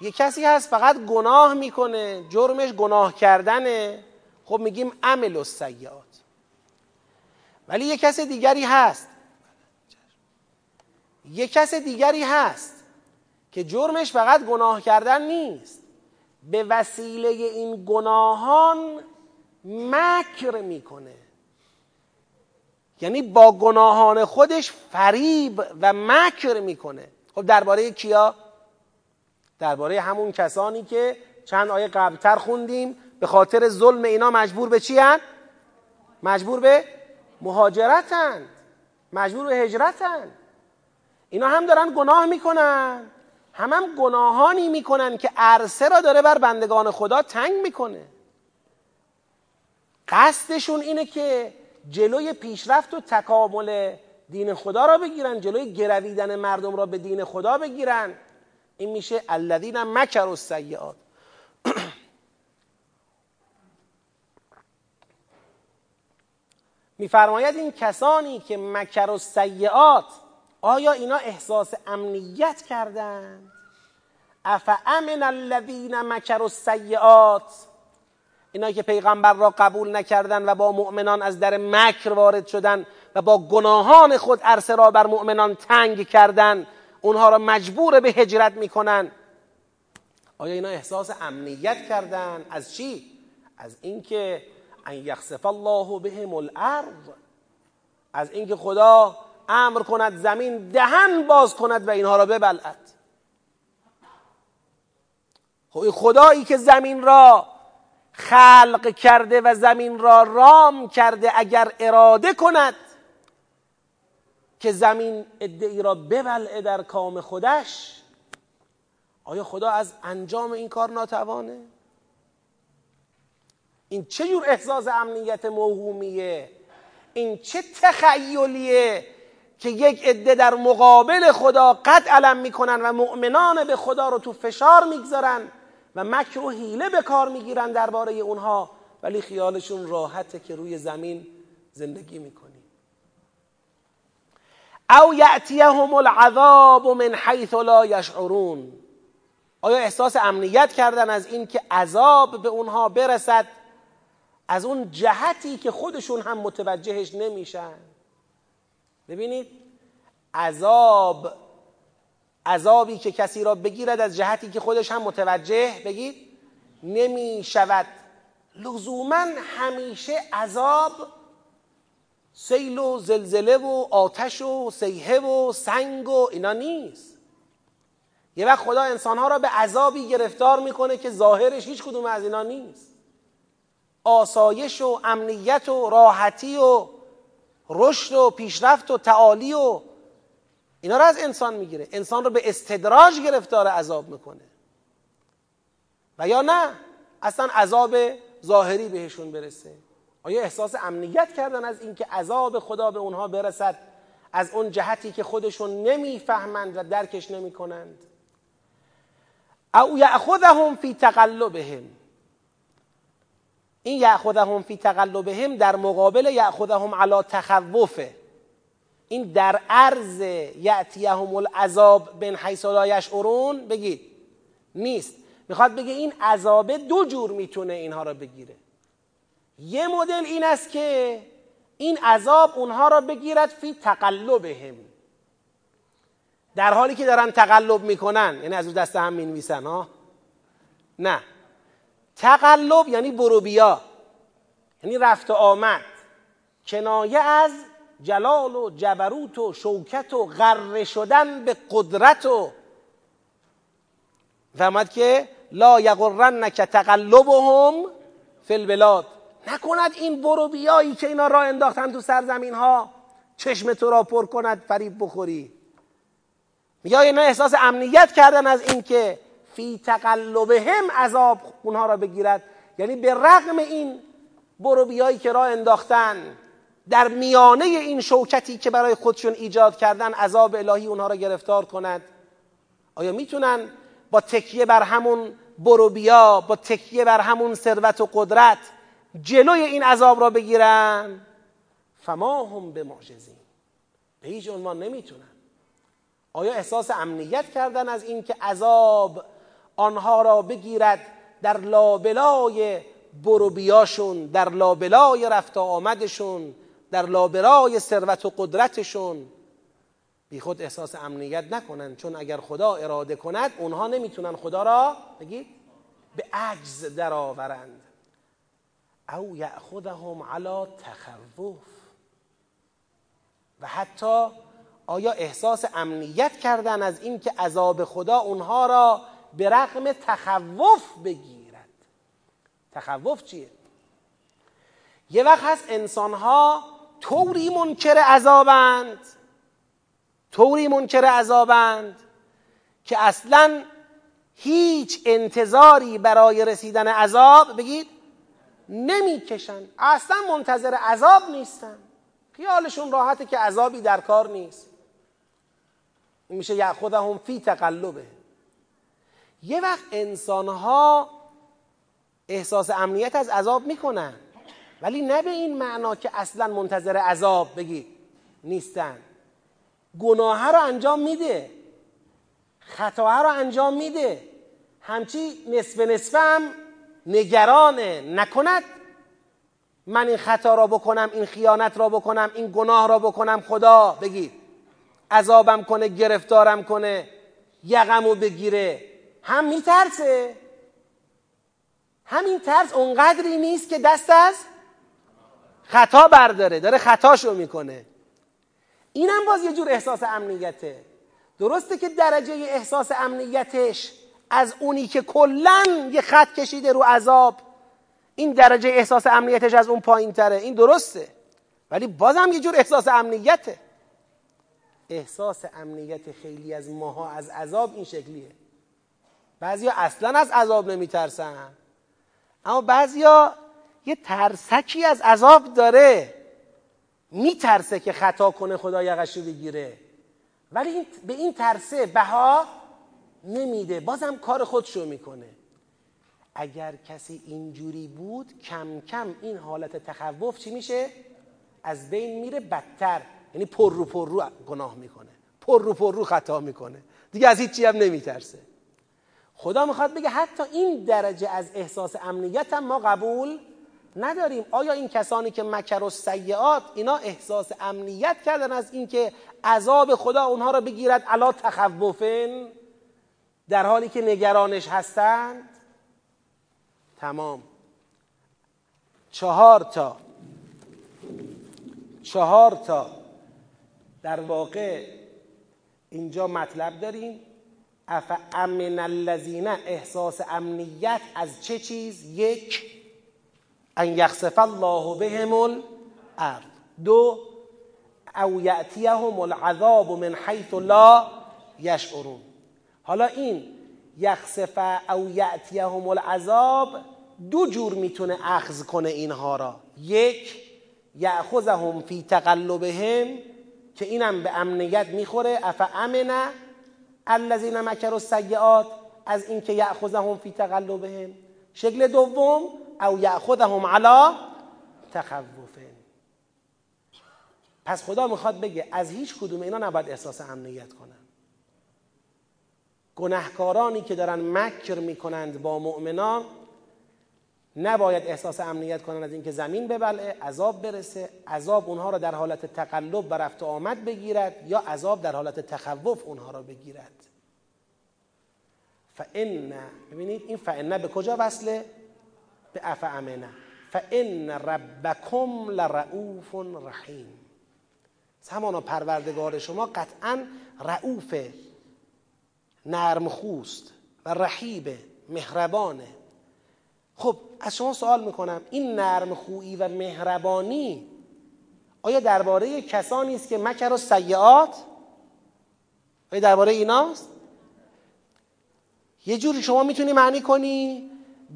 Speaker 1: یه کسی هست فقط گناه می‌کنه جرمش گناه کردنه. خب میگیم عمل و سیعات. ولی یه کس دیگری هست. یه کس دیگری هست که جرمش فقط گناه کردن نیست. به وسیله این گناهان مکر می‌کنه. یعنی با گناهان خودش فریب و مکر می‌کنه. خب درباره کیا؟ درباره همون کسانی که چند آیه قبلتر خوندیم. به خاطر ظلم اینا مجبور به چی هن؟ مجبور به مهاجرتند مجبور به هجرتند اینا هم دارن گناه می‌کنن. هم هم گناهانی می‌کنن که عرصه را داره بر بندگان خدا تنگ می‌کنه. قصدشون اینه که جلوی پیشرفت و تکامل دین خدا را بگیرن جلوی گرویدن مردم را به دین خدا بگیرن. این میشه الذین مکر و سیعات میفرماید این کسانی که مکر و سیعات آیا اینا احساس امنیت کردند امن الذین مکر السیئات. اینا که پیغمبر را قبول نکردند و با مؤمنان از در مکر وارد شدن و با گناهان خود عرصه را بر مؤمنان تنگ کردند اونها را مجبور به هجرت می‌کنن. آیا اینا احساس امنیت کردند از چی؟ از اینکه ان یخسف الله بهم الارض. از اینکه خدا امر کند زمین دهن باز کند و اینها را ببلعد. خب خدایی که زمین را خلق کرده و زمین را رام کرده اگر اراده کند که زمین ادعی را ببلعه در کام خودش آیا خدا از انجام این کار ناتوانه؟ این چه جور احساس امنیت موهومیه؟ این چه تخیلیه؟ که یک عده در مقابل خدا قد علم می‌کنن و مؤمنان به خدا رو تو فشار می‌گذارن و مکر و حیله به کار می‌گیرن درباره اونها ولی خیالشون راحته که روی زمین زندگی می‌کنی. او یأتیهم العذاب من حیث لا یشعرون. آیا احساس امنیت کردن از این که عذاب به اونها برسد؟ از اون جهتی که خودشون هم متوجهش نمیشن. ببینید عذاب عذابی که کسی را بگیرد از جهتی که خودش هم متوجه بگید نمی شود لزوما همیشه عذاب سیل و زلزله و آتش و سیحه و سنگ و اینا نیست. یه وقت خدا انسانها را به عذابی گرفتار می‌کنه که ظاهرش هیچ کدوم از اینا نیست. آسایش و امنیت و راحتی و رشد و پیشرفت و تعالی و اینا رو از انسان می‌گیره. انسان رو به استدراج گرفتار عذاب می‌کنه. و یا نه؟ اصلا عذاب ظاهری بهشون برسه. آیا احساس امنیت کردن از اینکه عذاب خدا به اونها برسد از اون جهتی که خودشون نمی‌فهمند و درکش نمی‌کنند؟ او یأخذهم فی تقلبهم. این یأخذهم فی تقلبهم در مقابل یأخذهم علی تخوفه این در عرض یأتیهم العذاب بن حیث لا یشعرون بگید نیست. می‌خواد بگه این عذاب دو جور می‌تونه اینها را بگیره. یه مدل این است که این عذاب اونها را بگیرد فی تقلبهم. در حالی که دارن تقلب می‌کنن. یعنی از دست هم می‌نویسن ها؟ نه. تقلب یعنی بروبیا یعنی رفت و آمد. کنایه از جلال و جبروت و شوکت و غره شدن به قدرت و فهمد که لا یغرنک تقلبهم فی البلاد. نکند این برو بیایی که اینا راه انداختن تو سرزمین ها چشم تو را پر کند فریب بخوری. میگه اینا احساس امنیت کردن از اینکه فی تقلبهم عذاب اونها را بگیرد. یعنی به رغم این برو بیایی که راه انداختن در میانه این شوکتی که برای خودشون ایجاد کردن عذاب الهی اونها را گرفتار کند. آیا می‌تونن با تکیه بر همون برو بیا با تکیه بر همون ثروت و قدرت جلوی این عذاب را بگیرن؟ فما هم به معجزین. به هیچ عنوان نمی‌تونن. آیا احساس امنیت کردن از اینکه عذاب آنها را بگیرد در لابلای بروبیاشون در لابلای رفت آمدشون در لابلای ثروت و قدرتشون. بی خود احساس امنیت نکنن چون اگر خدا اراده کند اونها نمی‌تونن خدا را بگید به عجز درآورند. او یأخذهم علی تخوف. و حتی آیا احساس امنیت کردن از اینکه عذاب خدا اونها را به رغم تخوف بگیرد. تخوف چیه؟ یه وقت هست انسانها طوری منکر عذابند طوری منکر عذابند که اصلا هیچ انتظاری برای رسیدن عذاب بگید نمی‌کشن. اصلا منتظر عذاب نیستن. خیالشون راحته که عذابی در کار نیست. این میشه یعخذهم فی تقلبه. یه وقت انسانها احساس امنیت از عذاب می‌کنن. ولی نه به این معنا که اصلا منتظر عذاب بگید نیستن. گناه رو انجام میده. خطاه رو انجام میده. همچی نصف نصف هم نگرانه. نکند من این خطا را بکنم این خیانت را بکنم این گناه را بکنم. خدا بگید عذابم کنه گرفتارم کنه یقمو بگیره. هم میترسه. همین ترس اونقدری نیست که دست از خطا برداره داره خطاشو می‌کنه. اینم باز یه جور احساس امنیته. درسته که درجه احساس امنیتش از اونی که کلا یه خط کشیده رو عذاب این درجه احساس امنیتش از اون پایین تره این درسته ولی بازم یه جور احساس امنیته. احساس امنیت خیلی از ماها از عذاب این شکلیه. بعضیا اصلا از عذاب نمیترسن. اما بعضیا یه ترسکی از عذاب داره. میترسه که خطا کنه خدا یقش رو بگیره. ولی به این ترسه بها نمیده. بازم کار خودشو می‌کنه. اگر کسی اینجوری بود کم کم این حالت تخوف چی میشه؟ از بین میره بدتر. یعنی پر رو پر رو گناه می‌کنه. پر رو پر رو خطا می‌کنه. دیگه از هیچی هم نمیترسه. خدا می‌خواد بگه حتی این درجه از احساس امنیت هم ما قبول نداریم. آیا این کسانی که مکر و سیعات اینا احساس امنیت کردن از اینکه عذاب خدا اونها را بگیرد؟ علا تخوفن؟ در حالی که نگرانش هستند؟ تمام. چهار تا. چهار تا. در واقع اینجا مطلب داریم. اف امن الذین احساس امنیت از چه چیز؟ یک ان یخسف الله بهم الارض. دو او یأتیهم العذاب من حیث لا یشعرون. حالا این یخسف او یعتیهم العذاب دو جور می‌تونه اخذ کنه اینها را. یک یأخذهم فی تقلبهم که اینم به امنیت می‌خوره. اف امنه الذین مکروا السیئات از اینکه یأخذهم فی تقلبهم. شکل دوم او یأخذهم علی تخوف پس خدا می‌خواد بگه از هیچ کدوم اینا نباید احساس امنیت کنن. گناهکارانی که دارن مکر می‌کنند با مؤمنان نباید احساس امنیت کنن از اینکه زمین ببلعه عذاب برسه عذاب اونها را در حالت تقلب و رفت آمد بگیرد یا عذاب در حالت تخوف اونها را بگیرد. فان ببینید این فان به کجا وصله؟ به اف امنه فان ربکم لرؤوف رحیم. همانا پروردگار شما قطعا رعوف نرمخوست و رحیب مهربانه خب از شما سوال می‌کنم. این نرم خویی و مهربانی آیا درباره کسانی است که مکر و سیعات آیا درباره ایناست؟ یه جوری شما می‌تونی معنی کنی؟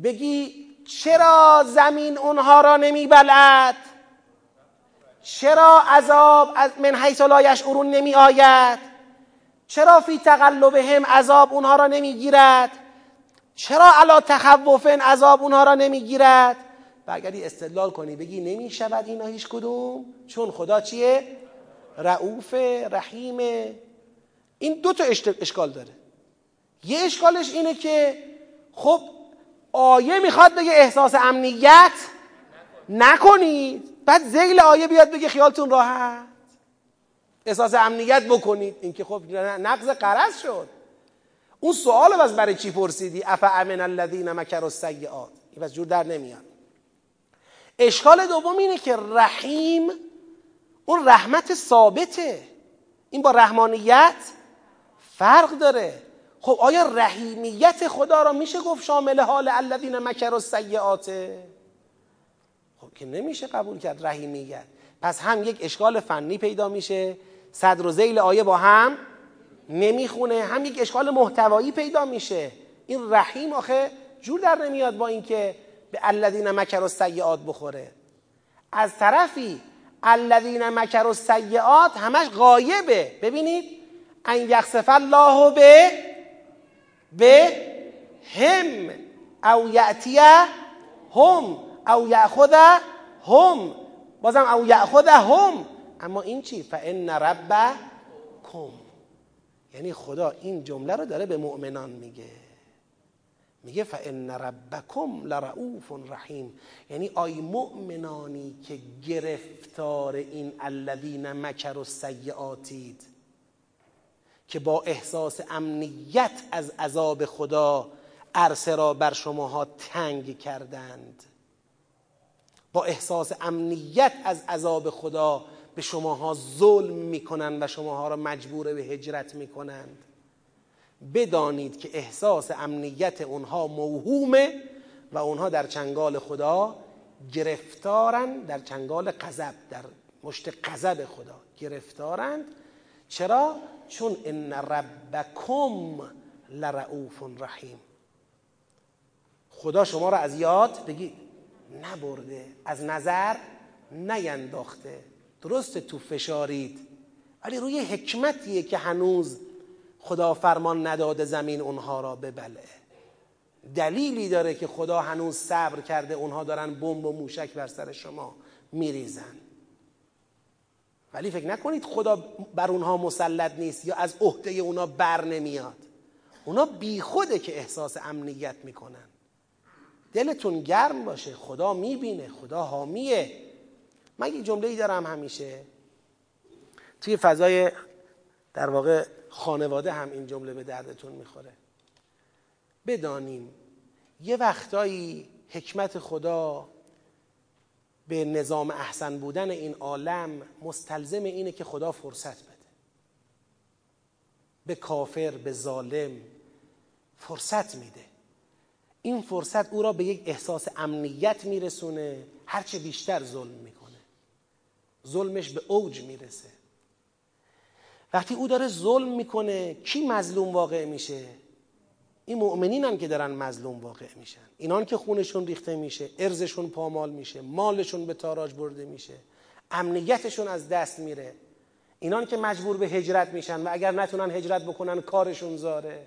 Speaker 1: بگی چرا زمین اونها را نمیبلد چرا عذاب از من حیث لا یشعرون نمی آید چرا فی تقلبهم عذاب اونها را نمی‌گیرد؟ چرا علا تخوفن عذاب اونها را نمی‌گیرد؟ و اگری استدلال کنی بگی نمی شود اینا هیچ کدوم چون خدا چیه؟ رعوف رحیم این دو تا اشکال داره. یه اشکالش اینه که خب آیه می‌خواد بگه احساس امنیت نکنید بعد زیل آیه بیاد بگه خیالتون راحت. احساس امنیت بکنید. این که خب نقض قرض شد. اون سوال از برای چی پرسیدی؟ اف امن الذین مکروا السیئات؟ این جور در نمیاد. اشکال دوم اینه که رحیم اون رحمت ثابته. این با رحمانیت فرق داره. خب آیا رحیمیت خدا را میشه گفت شامل حال الذین مکروا السیئات؟ خب که نمیشه قبول کرد رحیمیت. پس هم یک اشکال فنی پیدا میشه. صدر و زیل آیه با هم نمی‌خونه. هم یک اشکال محتوایی پیدا میشه. این رحیم آخه جور در نمیاد با اینکه به الذین مکر و سیعات بخوره. از طرفی الذین مکر و سیعات همش غایبه. ببینید. ان یخسف الله به به هم او یعتی هم او یأخذ هم. بازم او یأخذ هم. اما این چی؟ فان ربکم. یعنی خدا این جمله رو داره به مؤمنان میگه. میگه فان ربکم لرؤوف رحیم یعنی آی مؤمنانی که گرفتار این الذین مکر و سیعاتید که با احساس امنیت از عذاب خدا عرصه را بر شماها تنگ کردند. با احساس امنیت از عذاب خدا به شماها ظلم می‌کنند و شماها را مجبور به هجرت می‌کنند. بدانید که احساس امنیت اونها موهومه و اونها در چنگال خدا گرفتارند در چنگال قذب در مشت قذب خدا گرفتارند. چرا؟ چون ان ربکم لرعوف رحیم. خدا شما را از یاد بگید نبرده از نظر نینداخته. درسته تو فشارید ولی روی حکمتیه که هنوز خدا فرمان نداده زمین اونها را ببله. دلیلی داره که خدا هنوز صبر کرده اونها دارن بمب و موشک بر سر شما میریزن. ولی فکر نکنید خدا بر اونها مسلط نیست یا از عهده اونها بر نمیاد. اونا بیخوده که احساس امنیت می‌کنن. دلتون گرم باشه خدا می‌بینه خدا حامیه. من یک جمله ای دارم همیشه. توی فضای در واقع خانواده هم این جمله به دردتون می‌خوره. بدانیم یه وقتایی حکمت خدا به نظام احسن بودن این عالم مستلزم اینه که خدا فرصت بده. به کافر به ظالم فرصت میده. این فرصت او را به یک احساس امنیت میرسونه. هرچه بیشتر ظلم می‌کنه. ظلمش به اوج می‌رسه. وقتی او داره ظلم می‌کنه کی مظلوم واقع میشه؟ این مؤمنینن که دارن مظلوم واقع میشن. اینان که خونشون ریخته میشه ارزشون پامال میشه مالشون به تاراج برده میشه امنیتشون از دست میره. اینان که مجبور به هجرت میشن و اگر نتونن هجرت بکنن کارشون زاره.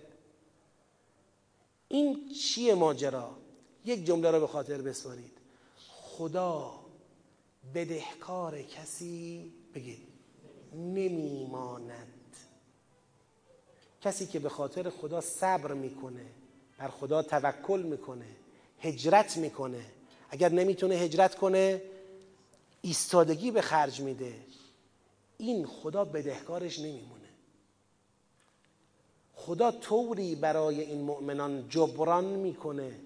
Speaker 1: این چیه ماجرا؟ یک جمله رو به خاطر بسپارید. خدا بدهکار کسی بگید نمیماند. کسی که به خاطر خدا صبر می‌کنه بر خدا توکل می‌کنه هجرت می‌کنه. اگر نمی‌تونه هجرت کنه ایستادگی به خرج میده. این خدا بدهکارش نمیمونه. خدا طوری برای این مؤمنان جبران می‌کنه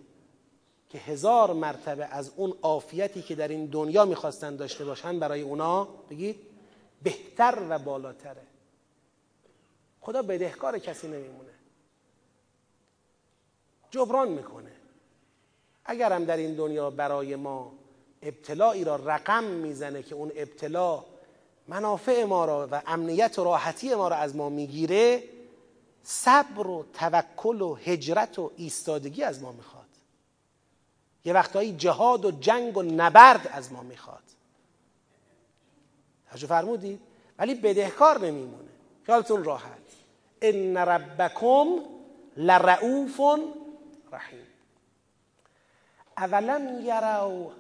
Speaker 1: که هزار مرتبه از اون عافیتی که در این دنیا می‌خواستن داشته باشن برای اونا بگید بهتر و بالاتره. خدا بدهکار کسی نمیمونه. جبران می‌کنه. اگرم در این دنیا برای ما ابتلایی را رقم می‌زنه که اون ابتلا منافع ما را و امنیت و راحتی ما را از ما می‌گیره صبر و توکل و هجرت و ایستادگی از ما می‌خواد. یه وقتهایی جهاد و جنگ و نبرد از ما می‌خواد. توجه فرمودید؟ ولی بدهکار نمیمونه. خیالتون راحت. ان ربکم لرعوف رحیم. اولم یرو.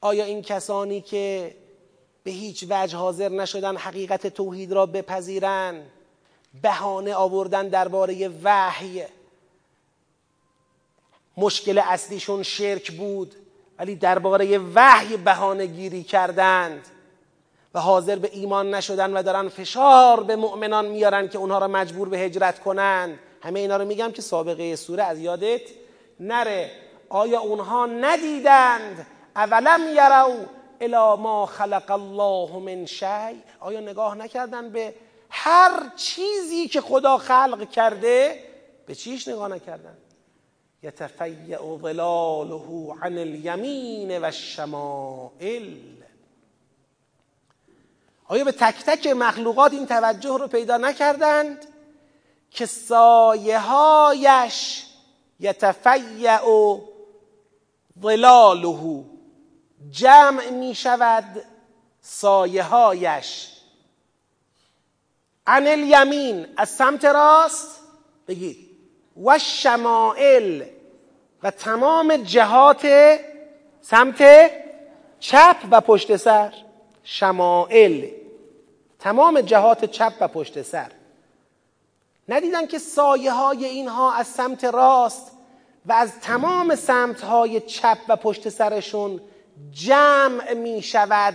Speaker 1: آیا این کسانی که به هیچ وجه حاضر نشدن حقیقت توحید را بپذیرن؟ بهانه آوردن درباره وحی. مشکل اصلیشون شرک بود ولی درباره وحی بهانه گیری کردند و حاضر به ایمان نشدن و دارن فشار به مؤمنان میارن که اونها را مجبور به هجرت کنند همه اینا رو میگم که سابقه سوره از یادت نره. آیا اونها ندیدند؟ اولم یرو الی ما خلق الله من شیء آیا نگاه نکردن به هر چیزی که خدا خلق کرده؟ به چیش نگاه نکردن؟ یتفیع ظلاله عن الیمین و الشمائل آیا به تک تک مخلوقات این توجه رو پیدا نکردند که سایه هایش یتفیع ظلاله؟ جمع می شود سایه هایش عن الیمین از سمت راست. بگید. و شمائل و تمام جهات سمت چپ و پشت سر شمائل تمام جهات چپ و پشت سر ندیدن که سایه های اینها از سمت راست و از تمام سمت های چپ و پشت سرشون جمع می شود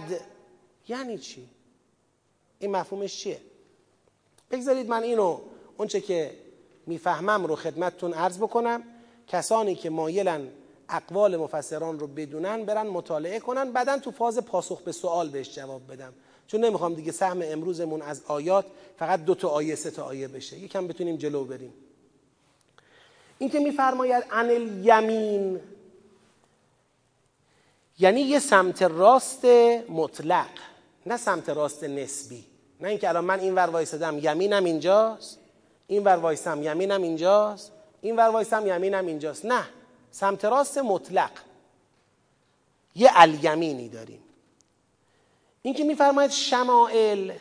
Speaker 1: یعنی چی؟ این مفهومش چیه؟ بگذارید من اینو اونچه که می‌فهمم رو خدمتتون عرض بکنم کسانی که مایلن اقوال مفسران رو بدونن برن مطالعه کنن بعدا تو فاز پاسخ به سوال بهش جواب بدم. چون نمی‌خوام دیگه سهم امروزمون از آیات فقط دو تا آیه سه تا آیه بشه. یکم بتونیم جلو بریم. این که میفرماید ان الیمین یعنی یه سمت راست مطلق نه سمت راست نسبی. نه اینکه الان من این ور وایسادم یمینم اینجاست. این ور وایسم یمینم اینجاست این ور وایسم یمینم اینجاست. نه سمت راست مطلق. یه الیمینی داریم. این که میفرماید شمائل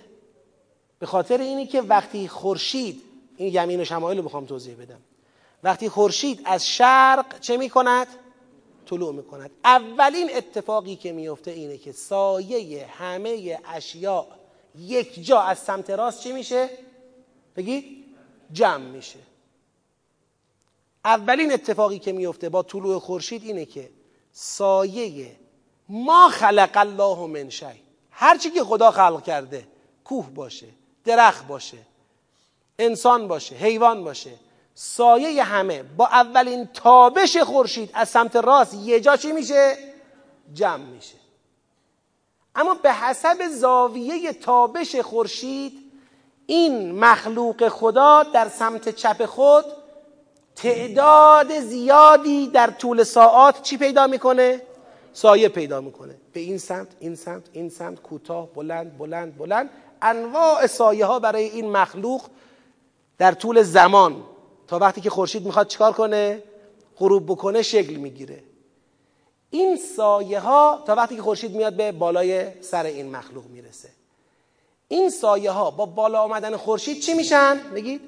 Speaker 1: به خاطر اینی که وقتی خورشید این یمین و شمائل رو بخوام توضیح بدم. وقتی خورشید از شرق چه می‌کند؟ طلوع می‌کند. اولین اتفاقی که میفته اینه که سایه همه اشیاء یک جا از سمت راست چی میشه؟ بگی جمع میشه. اولین اتفاقی که میفته با طلوع خورشید اینه که سایه ما خلق الله من شی. هرچی که خدا خلق کرده کوه باشه درخت باشه انسان باشه حیوان باشه سایه همه با اولین تابش خورشید از سمت راست یه جا چی میشه؟ جمع میشه. اما به حسب زاویه تابش خورشید این مخلوق خدا در سمت چپ خود تعداد زیادی در طول ساعات چی پیدا می‌کنه؟ سایه پیدا می‌کنه. به این سمت این سمت این سمت کوتاه بلند بلند بلند. انواع سایه ها برای این مخلوق در طول زمان. تا وقتی که خورشید می‌خواد چیکار کنه؟ غروب بکنه شکل می‌گیره. این سایه ها تا وقتی که خورشید میاد به بالای سر این مخلوق می‌رسه. این سایه ها با بالا آمدن خورشید چی میشن؟ بگید.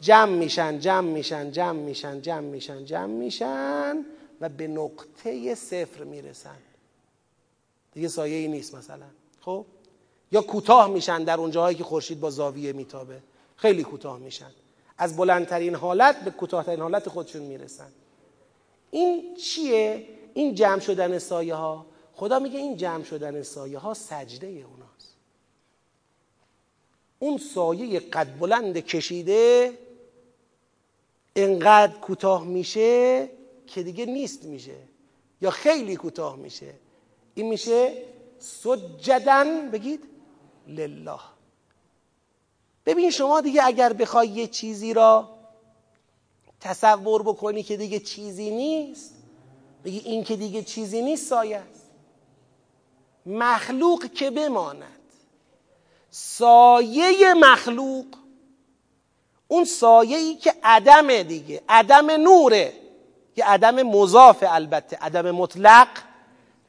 Speaker 1: جمع میشن جمع میشن جمع میشن جمع میشن جمع میشن و به نقطه صفر می‌رسن. دیگه سایه ای نیست مثلا. خب؟ یا کوتاه میشن در اون جاهایی که خورشید با زاویه میتابه. خیلی کوتاه میشن. از بلندترین حالت به کوتاهترین حالت خودشون می‌رسن. این چیه؟ این جمع شدن سایه ها خدا میگه این جمع شدن سایه ها سجده اوناست اون سایه قد بلند کشیده انقدر کوتاه میشه که دیگه نیست میشه. یا خیلی کوتاه میشه. این میشه سجدن بگید لله. ببین شما دیگه اگر بخوای یه چیزی را تصور بکنی که دیگه چیزی نیست بگی این که دیگه چیزی نیست سایه است. مخلوق که بماند. سایه مخلوق. اون سایه ای که عدم دیگه عدم نوره. یه عدم مضاف البته عدم مطلق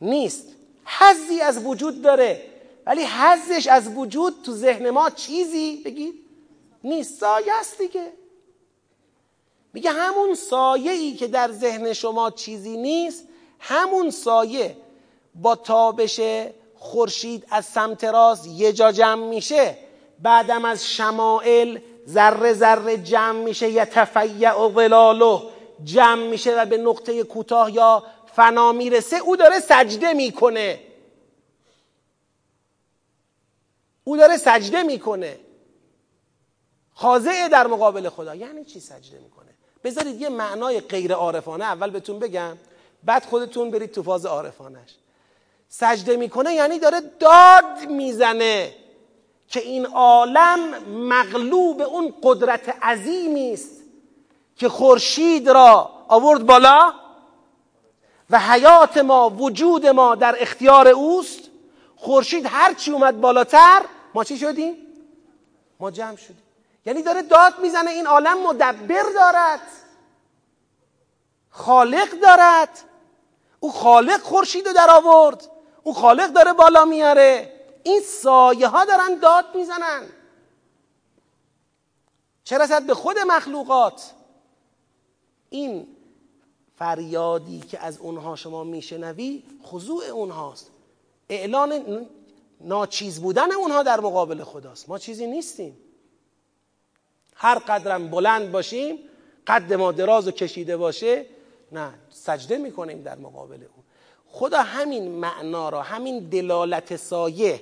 Speaker 1: نیست. حزی از وجود داره ولی حزش از وجود تو ذهن ما چیزی بگید نیست. سایه است دیگه. میگه همون سایه ای که در ذهن شما چیزی نیست همون سایه با تابش خورشید از سمت راست یه جا جمع میشه بعدم از شمائل ذره ذره جمع میشه یا تفیع و ظلاله جمع میشه و به نقطه کوتاه یا فنا می‌رسه. او داره سجده می‌کنه. او داره سجده می‌کنه. خاضعه در مقابل خدا. یعنی چی سجده می‌کنه؟ بذارید یه معنای غیر عارفانه اول بهتون بگم بعد خودتون برید تو فاز عارفانش. سجده می‌کنه یعنی داره داد می‌زنه که این عالم مغلوب اون قدرت عظیمی است که خورشید را آورد بالا و حیات ما وجود ما در اختیار اوست. خورشید هر چی اومد بالاتر ما چی شدیم؟ ما جمع شدیم. یعنی داره داد می‌زنه این عالم مدبر دارد. خالق دارد. او خالق خورشید رو در آورد. او خالق داره بالا میاره. این سایه ها دارن داد می‌زنن. چه رسد به خود مخلوقات؟ این فریادی که از اونها شما میشنوی خضوع اونهاست. اعلان ناچیز بودن اونها در مقابل خداست. ما چیزی نیستیم. هر قدرم بلند باشیم قد ما دراز و کشیده باشه نه سجده می‌کنیم در مقابل اون. خدا همین معنا را همین دلالت سایه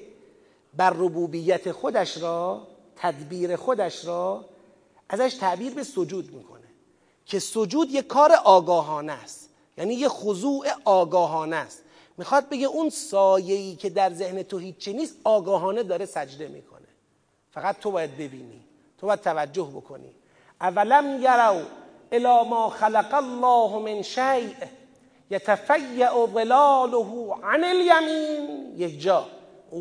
Speaker 1: بر ربوبیت خودش را تدبیر خودش را ازش تعبیر به سجود می‌کنه. که سجود یه کار آگاهانه است. یعنی یه خضوع آگاهانه است. می‌خواد بگه اون سایه‌ای که در ذهن تو هیچی نیست آگاهانه داره سجده می‌کنه. فقط تو باید ببینی. تو باید توجه بکنی. اولم یرو الى ما خلق الله من شیء. یتفیع ظلاله عن الیمین. یک جا.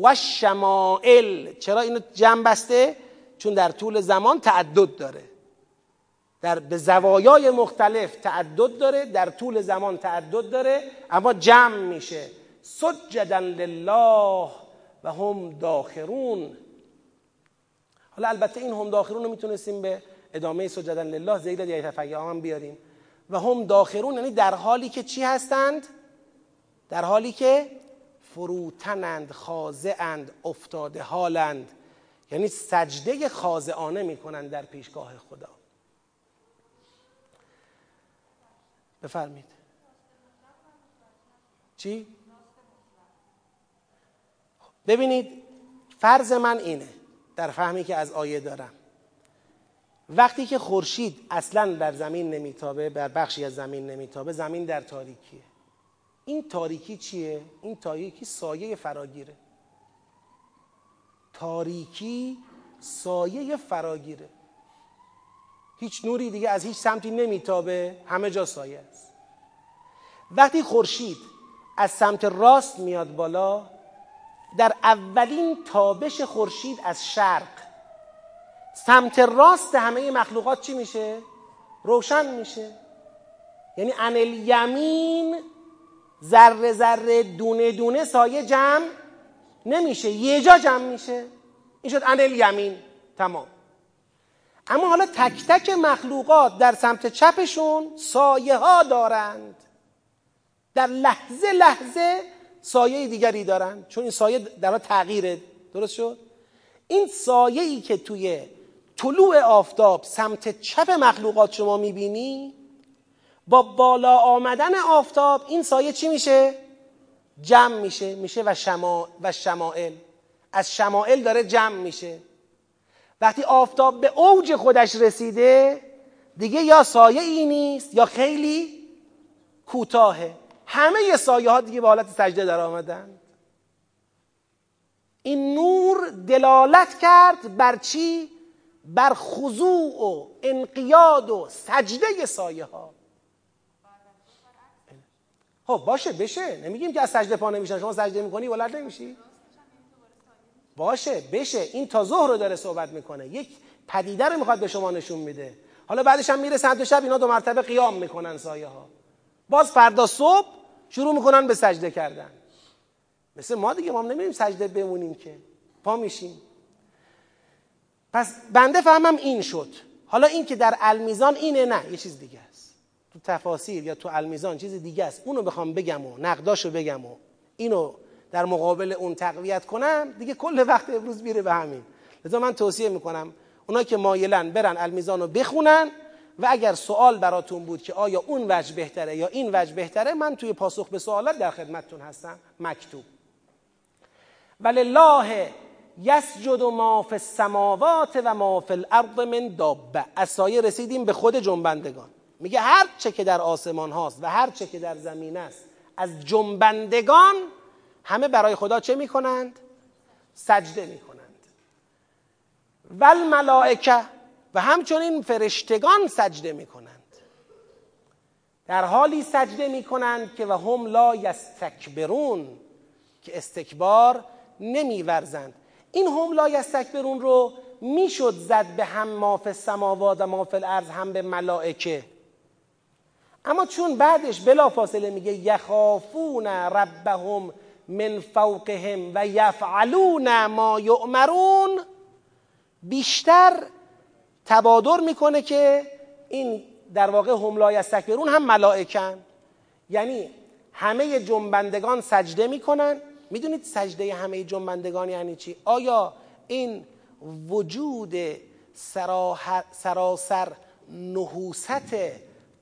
Speaker 1: و شمائل چرا اینو جمع بسته؟ چون در طول زمان تعدد داره. در به زوایای مختلف تعدد داره در طول زمان تعدد داره اما جمع میشه. سجدا لله و هم داخرون. حالا البته این هم داخرون رو می‌تونستیم به ادامه سجدا لله زیر دیگه هم بیاریم. و هم داخرون یعنی در حالی که چی هستند؟ در حالی که فروتنند خاضعند افتاده حالند. یعنی سجده خاضعانه می‌کنند در پیشگاه خدا. بفرمید چی؟ ببینید فرض من اینه در فهمی که از آیه دارم. وقتی که خورشید اصلا در زمین نمیتابه بر بخشی از زمین نمیتابه زمین در تاریکیه. این تاریکی چیه؟ این تاریکی سایه فراگیره. تاریکی سایه فراگیره. هیچ نوری دیگه از هیچ سمتی نمیتابه همه جا سایه است. وقتی خورشید از سمت راست میاد بالا در اولین تابش خورشید از شرق سمت راست همه مخلوقات چی میشه؟ روشن میشه. یعنی انل یمین ذره ذره دونه دونه سایه جمع نمیشه. یه جا جمع میشه. این شد انل یمین. تمام. اما حالا تک تک مخلوقات در سمت چپشون سایه ها دارند. در لحظه لحظه سایه دیگری دارند. چون این سایه در تغییره. درست شد؟ این سایه ای که توی طلوع آفتاب سمت چپ مخلوقات شما می‌بینی؟ با بالا آمدن آفتاب این سایه چی میشه؟ جمع میشه میشه و, شما و شمائل. از شمائل داره جمع میشه. وقتی آفتاب به اوج خودش رسیده دیگه یا سایه ای نیست یا خیلی کوتاهه. همه سایه ها دیگه به حالت سجده در آمدن. این نور دلالت کرد بر چی؟ بر خضوع و انقیاد و سجده سایه ها خب باشه بشه. نمیگیم که از سجده پا نمیشن. شما سجده می‌کنی ولد نمیشی؟ باشه بشه. این تا ظهر رو داره صحبت می‌کنه. یک پدیده رو می‌خواد به شما نشون میده. حالا بعدش هم میره سمت شب اینا دو مرتبه قیام می‌کنن سایه ها باز فردا صبح شروع می‌کنن به سجده کردن. مثل ما دیگه ما نمیریم سجده بمونیم که. پا میشیم. پس بنده فهمم این شد. حالا این که در المیزان اینه نه یه چیز دیگه است. تو تفاسیر یا تو المیزان چیز دیگه است. اونو بخوام بگم و نقداشو بگم و اینو در مقابل اون تقویت کنم دیگه کل وقت امروز میره به همین. لذا من توصیه می‌کنم اونا که مایلن برن المیزان رو بخونن و اگر سوال براتون بود که آیا اون وجه بهتره یا این وجه بهتره من توی پاسخ به سوالات در خدمتتون هستم. مکتوب. ولله یسجد ما فی السماوات و ما فی الارض من دابه از سایه رسیدیم به خود جنبندگان. میگه هر چه که در آسمان هاست و هر چه که در زمین است از جنبندگان همه برای خدا چه می‌کنند؟ سجده می‌کنند. و ملائکه و همچنین فرشتگان سجده می‌کنند. در حالی سجده می‌کنند که و هم لا یستکبرون که استکبار نمیورزند. این هم لا یستکبرون رو می‌شد زد به هم ماف سماوات و ماف الارض هم به ملائکه. اما چون بعدش بلا فاصله میگه یخافون ربهم من فوقهم و یفعلون ما یؤمرون بیشتر تبادر می‌کنه که این در واقع هم لا یستکبرون هم ملائکن. یعنی همه جنبندگان سجده می‌کنن می‌دونید سجده همه جنبندگان یعنی چی؟ آیا این وجود سراسر نحوست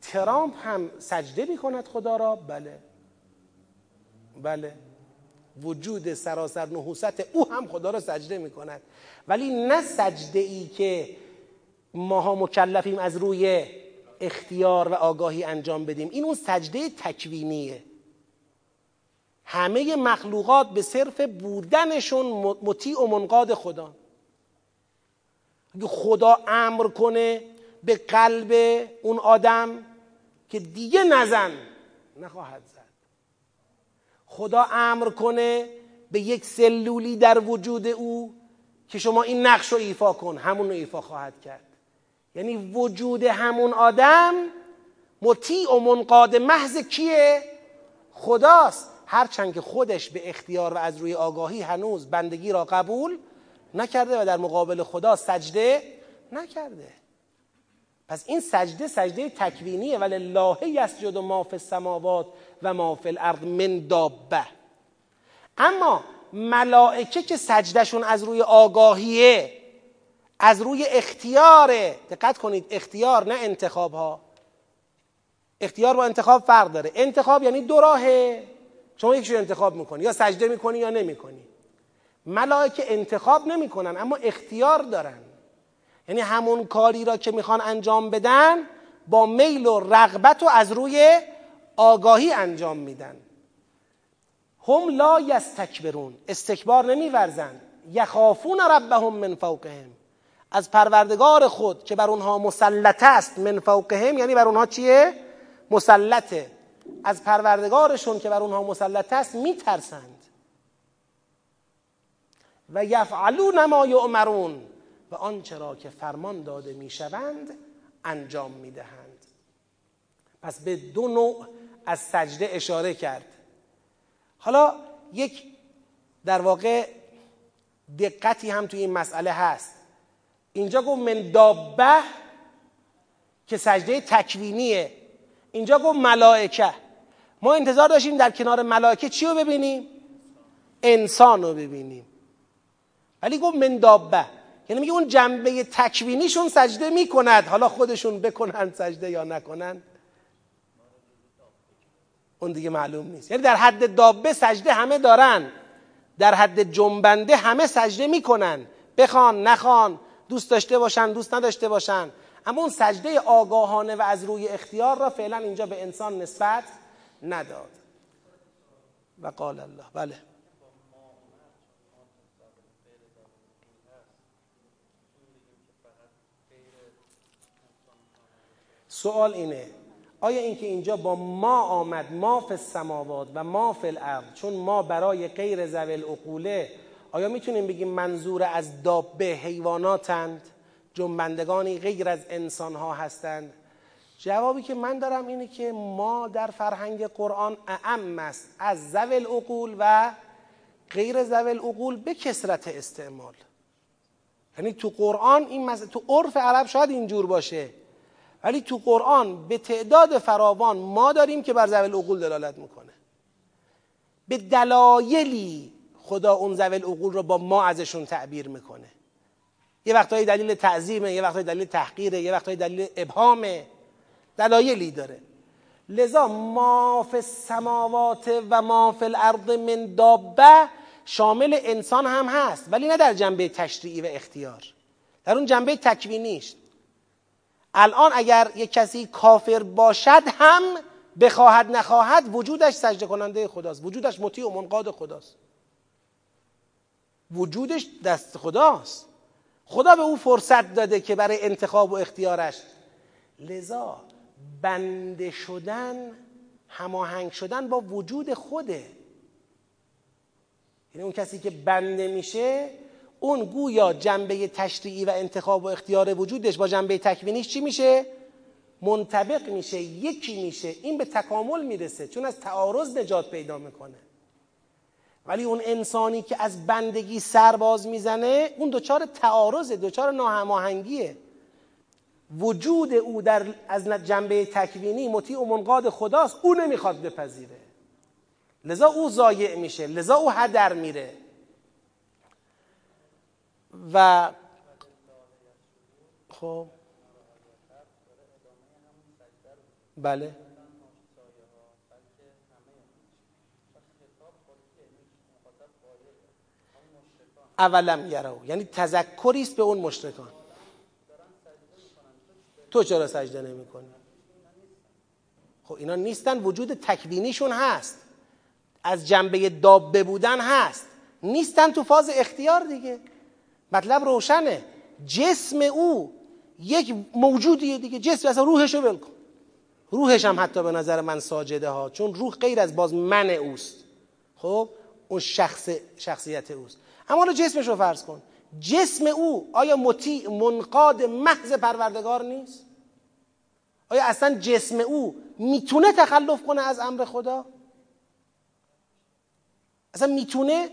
Speaker 1: ترامپ هم سجده می‌کند خدا را؟ بله. بله. وجود سراسر نحوست او هم خدا را سجده می‌کند. ولی نه سجده ای که ماها مکلفیم از روی اختیار و آگاهی انجام بدیم. این اون سجده تکوینیه. همه مخلوقات به صرف بودنشون مطیع و منقاد خدا. اگه خدا امر کنه به قلب اون آدم که دیگه نزن نخواهد زد. خدا امر کنه به یک سلولی در وجود او که شما این نقش رو ایفا کن همون رو ایفا خواهد کرد. یعنی وجود همون آدم مطیع و منقاد محض کیه؟ خداست. هرچند که خودش به اختیار و از روی آگاهی هنوز بندگی را قبول نکرده و در مقابل خدا سجده نکرده. پس این سجده سجده تکوینیه. ولی الله یسجد ما فی السماوات و ما فی الارض من دابه. اما ملائکه که سجدهشون از روی آگاهیه از روی اختیاره. دقت کنید اختیار نه انتخاب ها اختیار با انتخاب فرق داره. انتخاب یعنی دو راهه. شما یکیشو انتخاب می‌کنی یا سجده می‌کنی یا نمی‌کنی. ملائکه انتخاب نمی‌کنن اما اختیار دارن. یعنی همون کاری را که می‌خوان انجام بدن با میل و رغبت و از روی آگاهی انجام میدن. هم لا یستکبرون استکبار نمیورزند یخافون ربهم من فوقهم. از پروردگار خود که بر اونها مسلط است من فوقهم یعنی بر اونها چیه؟ مسلطه. از پروردگارشون که بر اونها مسلط است میترسند. و یفعلون ما یؤمرون و آنچه را که فرمان داده می‌شوند انجام می‌دهند. پس به دو نوع از سجده اشاره کرد. حالا یک در واقع دقتی هم توی این مسئله هست. اینجا گفت من دابه که سجده تکوینیه. اینجا گفت ملائکه. ما انتظار داشتیم در کنار ملائکه چی رو ببینیم؟ انسان رو ببینیم. ولی گفت من دابه. یعنی میگه اون جنبه تکوینیشون سجده می‌کند. حالا خودشون بکنن سجده یا نکنن؟ اون دیگه معلوم نیست. یعنی در حد دابه سجده همه دارن. در حد جنبنده همه سجده می‌کنن. بخوان نخوان دوست داشته باشن دوست نداشته باشن. اما اون سجده آگاهانه و از روی اختیار را فعلا اینجا به انسان نسبت نداد. و قال الله. بله. سوال اینه آیا اینکه اینجا با ما آمد ما فی السماوات و ما فی الارض چون ما برای غیر ذوی العقوله آیا می‌تونیم بگیم منظور از دابه حیواناتند؟ جنبندگانی غیر از انسان ها هستند. جوابی که من دارم اینه که ما در فرهنگ قرآن اعم است. از ذوی العقول و غیر ذوی العقول به کسرت استعمال. یعنی تو قرآن این تو عرف عرب شاید اینجور باشه. ولی تو قرآن به تعداد فراوان ما داریم که بر زوال العقول دلالت می‌کنه. به دلایلی خدا اون زوال العقول رو با ما ازشون تعبیر می‌کنه. یه وقتایی دلیل تعظیمه یه وقتایی دلیل تحقیره یه وقتایی دلیل ابهامه. دلایلی داره. لذا ما فی السماوات و ما فی الارض من دابه شامل انسان هم هست ولی نه در جنبه تشریعی و اختیار. در اون جنبه تکوینیش الان اگر یک کسی کافر باشد هم بخواهد نخواهد وجودش سجده کننده خداست. وجودش مطیع و منقاد خداست. وجودش دست خداست. خدا به او فرصت داده که برای انتخاب و اختیارش. لذا بنده شدن هماهنگ شدن با وجود خوده. یعنی اون کسی که بنده میشه اون گویا جنبه تشریعی و انتخاب و اختیار وجودش با جنبه تکوینیش چی میشه؟ منطبق میشه یکی میشه. این به تکامل می‌رسه چون از تعارض نجات پیدا می‌کنه. ولی اون انسانی که از بندگی سرباز می‌زنه اون دچار تعارض دچار ناهماهنگیه. وجود او در از جنبه تکوینی مطیع و منقاد خداست او نمی‌خواد بپذیره. لذا او ضایع میشه لذا او هدر میره. و خب؟ بله. اولم یرو یعنی تذکری است به اون مشرکان. تو چرا سجده نمی کنی؟ خب اینا نیستن وجود تکوینیشون هست. از جنبه دابه بودن هست. نیستن تو فاز اختیار دیگه. مطلب روشنه. جسم او یک موجودیه دیگه. جسم اصلا روحش رو کن. روحش هم حتی به نظر من ساجده ها. چون روح غیر از باز من اوست. خب؟ اون شخص شخصیت اوست. اما جسمش رو فرض کن. جسم او آیا مطیع منقاد محض پروردگار نیست؟ آیا اصلا جسم او می‌تونه تخلف کنه از امر خدا؟ اصلا می‌تونه؟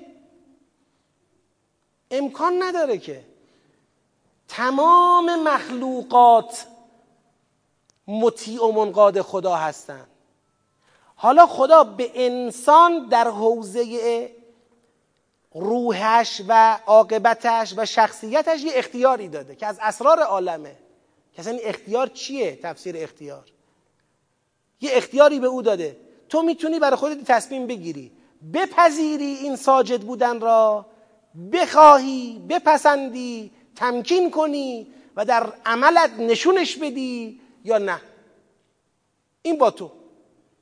Speaker 1: امکان نداره که. تمام مخلوقات مطیع و منقاد خدا هستند حالا خدا به انسان در حوزه روحش و عاقبتش و شخصیتش یه اختیاری داده که از اسرار عالمه. که این اختیار چیه تفسیر اختیار؟ یه اختیاری به او داده. تو می‌تونی برای خودت تصمیم بگیری. بپذیری این ساجد بودن را بخواهی بپسندی تمکین کنی و در عملت نشونش بدی یا نه. این با تو.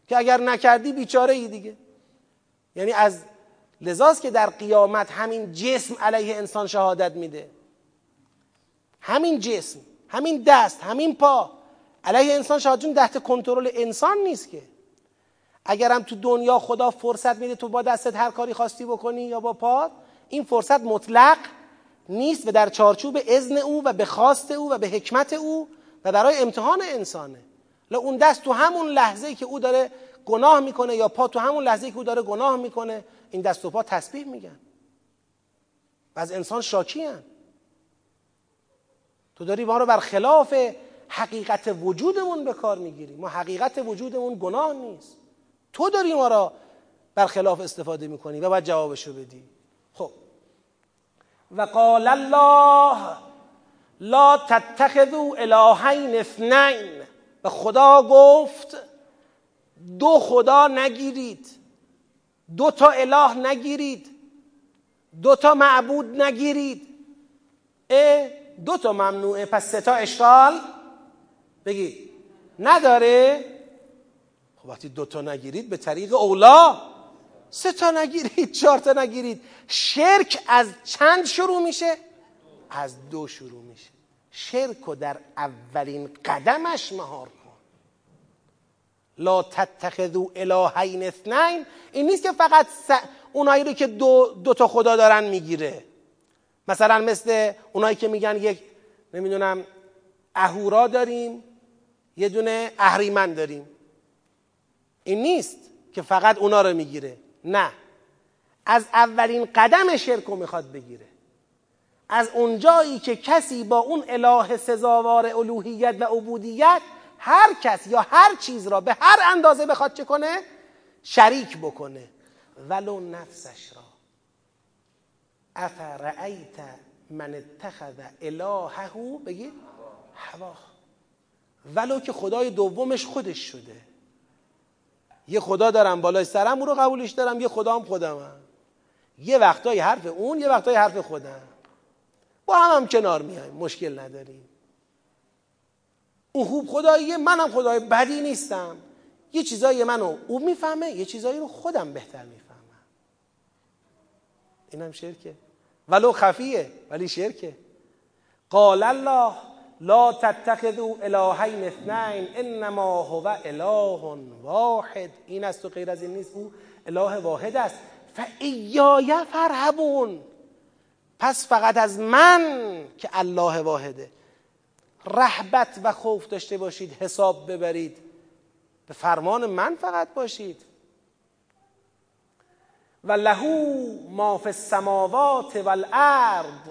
Speaker 1: که اگر نکردی بیچاره ای دیگه. یعنی از لذاست که در قیامت همین جسم علیه انسان شهادت میده. همین جسم همین دست همین پا علیه انسان شهادت چون تحت کنترل انسان نیست که. اگرم تو دنیا خدا فرصت میده تو با دستت هر کاری خواستی بکنی یا با پات این فرصت مطلق نیست و در چارچوب اذن او و به خواست او و به حکمت او و برای امتحان انسانه. اون دست تو همون لحظه که او داره گناه می‌کنه یا پا تو همون لحظه که او داره گناه می‌کنه این دست و پا تسبیح میگن. و از انسان شاکی هن. تو داری ما رو بر خلاف حقیقت وجودمون به کار می‌گیری. ما حقیقت وجودمون گناه نیست. تو داری ما را بر خلاف استفاده می‌کنی و باید جوابشو بدی. خب. و قال الله لا تتخذوا الهین اثنین. و خدا گفت دو خدا نگیرید. دو تا اله نگیرید. دو تا معبود نگیرید. اه دو تا ممنوعه پس سه تا اشکال بگید نداره؟ خب وقتی دو تا نگیرید به طریق اولا سه تا نگیرید چهار تا نگیرید. شرک از چند شروع میشه؟ از دو شروع میشه. شرک و در اولین قدمش مهار لا تتخذو الهین اثنین. این نیست که فقط س... اونایی رو که دو, دو تا خدا دارن می‌گیره. مثلا مثل اونایی که میگن یک نمی‌دونم اهورا داریم یه دونه اهریمن داریم. این نیست که فقط اونا رو می‌گیره. نه. از اولین قدم شرک رو می‌خواد بگیره. از اونجایی که کسی با اون اله سزاوار الوهیت و عبودیت هر کس یا هر چیز را به هر اندازه بخواد چه کنه؟ شریک بکنه. ولو نفسش را. افرعیت من اتخذ الهه؟ بگید هوا. ولو که خدای دومش خودش شده. یه خدا دارم بالای سرم اون رو قبولش دارم. یه خدا هم خودم یه وقتای حرف اون یه وقتای حرف خودم. با هم هم کنار میایم. مشکل نداریم. اون خوب خداییه منم خدای بدی نیستم. یه چیزایی منو او می‌فهمه یه چیزایی رو خودم بهتر می‌فهمم. اینم شرکه. ولو خفیه ولی شرکه. قال الله لا تتخذوا الهین اثنین انما هو اله واحد. این است و غیر از این نیست او اله واحد است. فایای فرهبون پس فقط از من که الله واحده. رحبت و خوف داشته باشید حساب ببرید. به فرمان من فقط باشید. و لهو ما فی السماوات والارض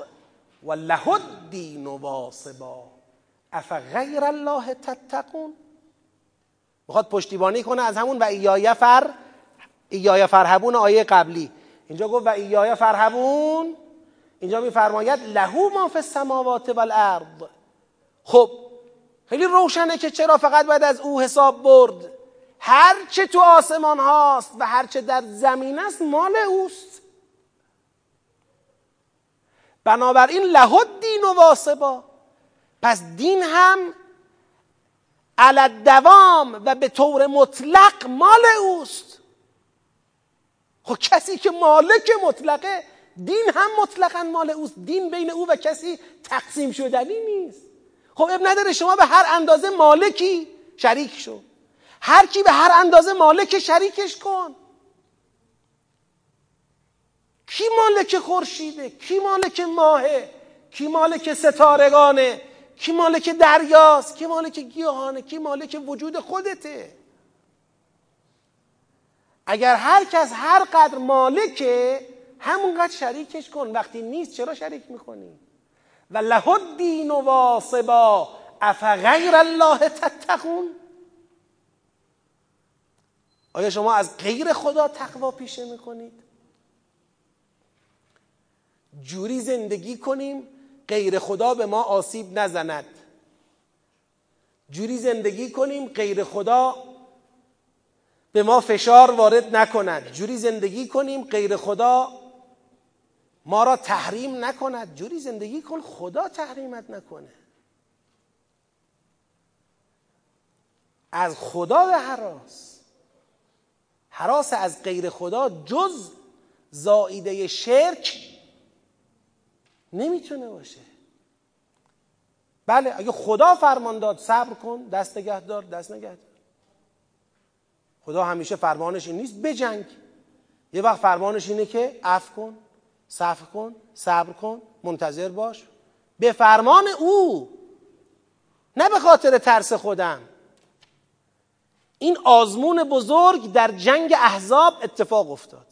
Speaker 1: و له الدین واصبا. اف غیر الله تتقون؟ می‌خواد پشتیبانی کنه از همون و ایای فر ایای فرهبون آیه قبلی. اینجا گفت و ایای فرهبون اینجا میفرماید لهو ما فی السماوات والارض خب خیلی روشنه که چرا فقط باید از او حساب برد. هر چه تو آسمان هاست و هر چه در زمین است مال اوست. بنابراین لهد دین و واسبا. پس دین هم علت دوام و به طور مطلق مال اوست. خب کسی که مالک مطلقه دین هم مطلقا مال اوست. دین بین او و کسی تقسیم شدنی نیست. خب اب نداره شما به هر اندازه مالکی شریک شو. هر کی به هر اندازه مالک شریکش کن. کی مالک خورشیده؟ کی مالک ماهه؟ کی مالک ستارگانه؟ کی مالک دریاست؟ کی مالک گیاهانه؟ کی مالک وجود خودته؟ اگر هر کس هر قدر مالکه همونقدر شریکش کن. وقتی نیست چرا شریک می‌کنی؟ و له الدین واصبا افغیر الله تتقون؟ آیا شما از غیر خدا تقوا پیشه می‌کنید؟ جوری زندگی کنیم غیر خدا به ما آسیب نزند. جوری زندگی کنیم غیر خدا به ما فشار وارد نکند. جوری زندگی کنیم غیر خدا ما را تحریم نکند. جوری زندگی کن خدا تحریمت نکنه. از خدا به حراس. حراس از غیر خدا جز زائیده شرک نمی‌تونه باشه. بله اگه خدا فرمان داد صبر کن دست نگه دار دست نگه دار خدا همیشه فرمانش این نیست بجنگ. یه وقت فرمانش اینه که عفو کن. صفر کن صبر کن منتظر باش. به فرمان او نه به خاطر ترس خودم. این آزمون بزرگ در جنگ احزاب اتفاق افتاد.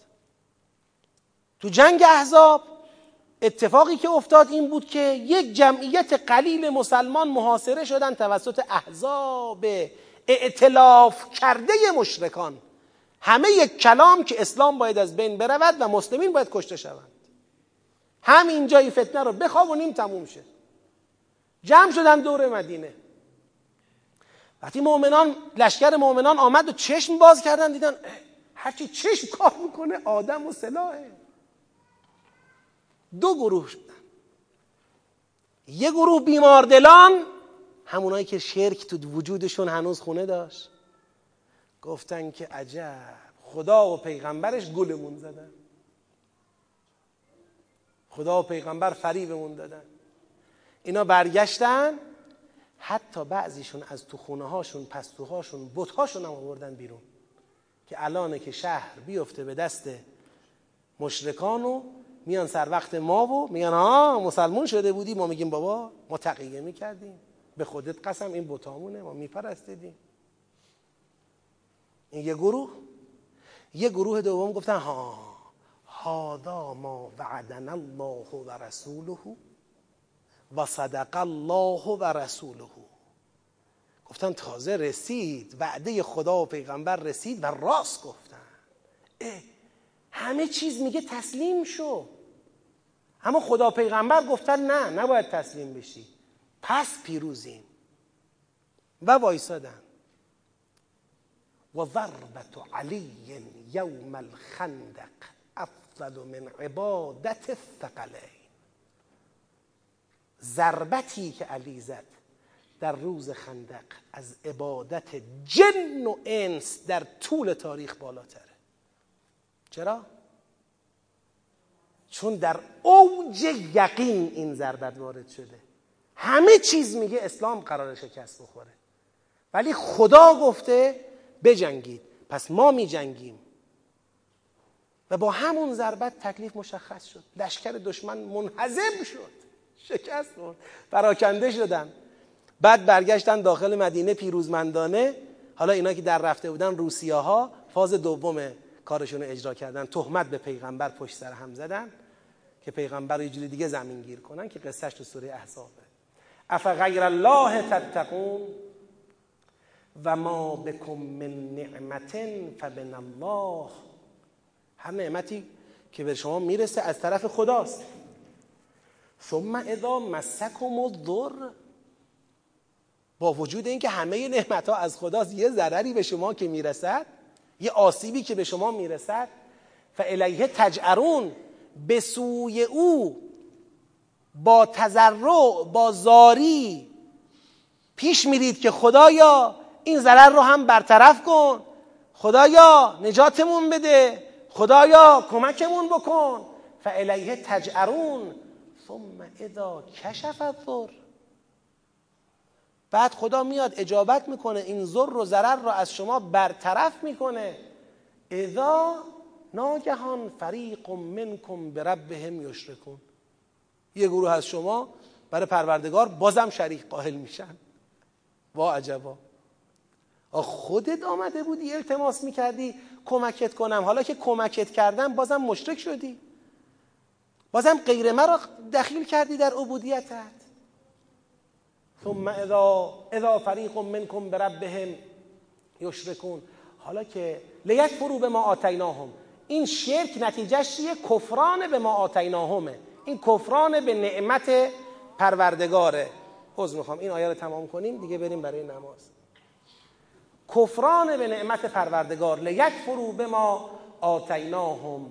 Speaker 1: تو جنگ احزاب اتفاقی که افتاد این بود که یک جمعیت قلیل مسلمان محاصره شدن توسط احزاب اعتلاف کرده مشرکان. همه یک کلام که اسلام باید از بین برود و مسلمین باید کشته شوند. همین جای فتنه رو بخوابونیم تموم شه. جمع شدن دور مدینه. وقتی مؤمنان لشکر مؤمنان آمد و چشم باز کردن دیدن هرچی چشم کار می‌کنه آدم و سلاحه. دو گروه شدن. یه گروه بیماردلان همونایی که شرک تو وجودشون هنوز خونه داشت. گفتن که عجب خدا و پیغمبرش گلمون زدن. خدا و پیغمبر فریبمون دادن. اینا برگشتن حتی بعضیشون از تو خونه هاشون پستوهاشون بتهاشون هم آوردن بیرون. که الانه که شهر بیفته به دست مشرکان و میان سر وقت ما و میگن ها مسلمون شده بودی؟ ما میگیم بابا ما تقیه می‌کردیم. به خودت قسم این بتامونه ما میپرستیدیم. این یه گروه. یه گروه دوم گفتن ها هادا ما وعدنا الله و رسوله و صدق الله و رسوله گفتن تازه رسید وعده خدا و پیغمبر رسید و راست گفتن. همه چیز میگه تسلیم شو. اما خدا پیغمبر گفتن نه نباید تسلیم بشی. پس پیروزیم. و وایسادن. و ضربت علی یوم الخندق. افضل من عبادت الثقلین ضربتی که علی زد در روز خندق از عبادت جن و انس در طول تاریخ بالاتره. چرا؟ چون در اوج یقین این ضربت وارد شده. همه چیز میگه اسلام قرار شکست بخوره. ولی خدا گفته بجنگید. پس ما میجنگیم. و با همون ضربت تکلیف مشخص شد. لشکر دشمن منحزم شد. شکست خورد. پراکنده شدن. بعد برگشتن داخل مدینه پیروزمندانه. حالا اینا که در رفته بودن روسیه ها فاز دوم کارشون رو اجرا کردن. تهمت به پیغمبر پشت سر هم زدن که پیغمبر رو یه جوری دیگه زمین گیر کنن که قصهش تو سوره احزابه. اف غیر الله تتقون و ما بکم من نعمت فبن الله هر نعمتی که به شما می‌رسه از طرف خداست. ثم اذا مسکم الضر با وجود اینکه همه نعمت ها از خداست یه ضرری به شما که می‌رسد یه آسیبی که به شما می‌رسد فالیه تجعرون به سوی او با تذرع با زاری پیش میرید که خدایا این ضرر رو هم برطرف کن. خدایا نجاتمون بده. خدایا کمکمون بکن. فالیه تجعرون ثم اذا کشف الضر. بعد خدا میاد اجابت می‌کنه این ضر و ضرر رو از شما برطرف می‌کنه. اذا ناگهان فریق منکم به ربهم یشرکون. یه گروه از شما برای پروردگار بازم شریک قائل میشن. وا عجبا. خودت آمده بودی التماس می‌کردی. کمکت کنم. حالا که کمکت کردم بازم مشرک شدی. بازم غیر مرا دخیل کردی در عبودیتت. ثم اذا اذا فریق منکم بربهم يشركون. حالا که ليكفروا بما آتيناهم. این شرک نتیجهش چیه؟ کفران بما آتيناهم ه. این کفران به نعمت پروردگاره. عذر می‌خوام. این آیه رو تمام کنیم دیگه بریم برای نماز. کفران به نعمت پروردگار ليكفروا بما آتيناهم.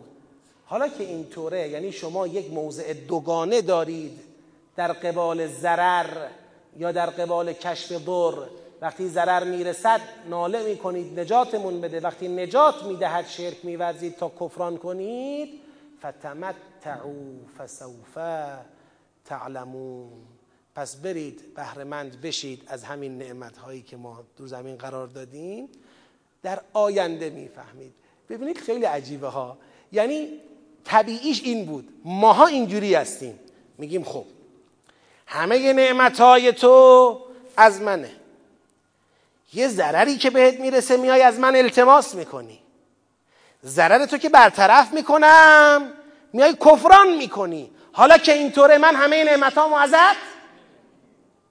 Speaker 1: حالا که اینطوره یعنی شما یک موضع دوگانه دارید در قبال ضرر یا در قبال کشف بر وقتی ضرر می‌رسد ناله می‌کنید نجاتمون بده. وقتی نجات می‌دهد شرک میورزید تا کفران کنید فتمتعوا فسوف تعلمون. پس برید بهرهمند بشید از همین نعمت هایی که ما دور زمین قرار دادیم در آینده می‌فهمید. ببینید خیلی عجیبه ها. یعنی طبیعیش این بود. ماها اینجوری هستیم. میگیم خب همه نعمت های تو از منه. یه ضرری که بهت می‌رسه میای از من التماس می‌کنی. ضرر تو که برطرف می‌کنم میای کفران می‌کنی. حالا که اینطوره من همه نعمتامو ازت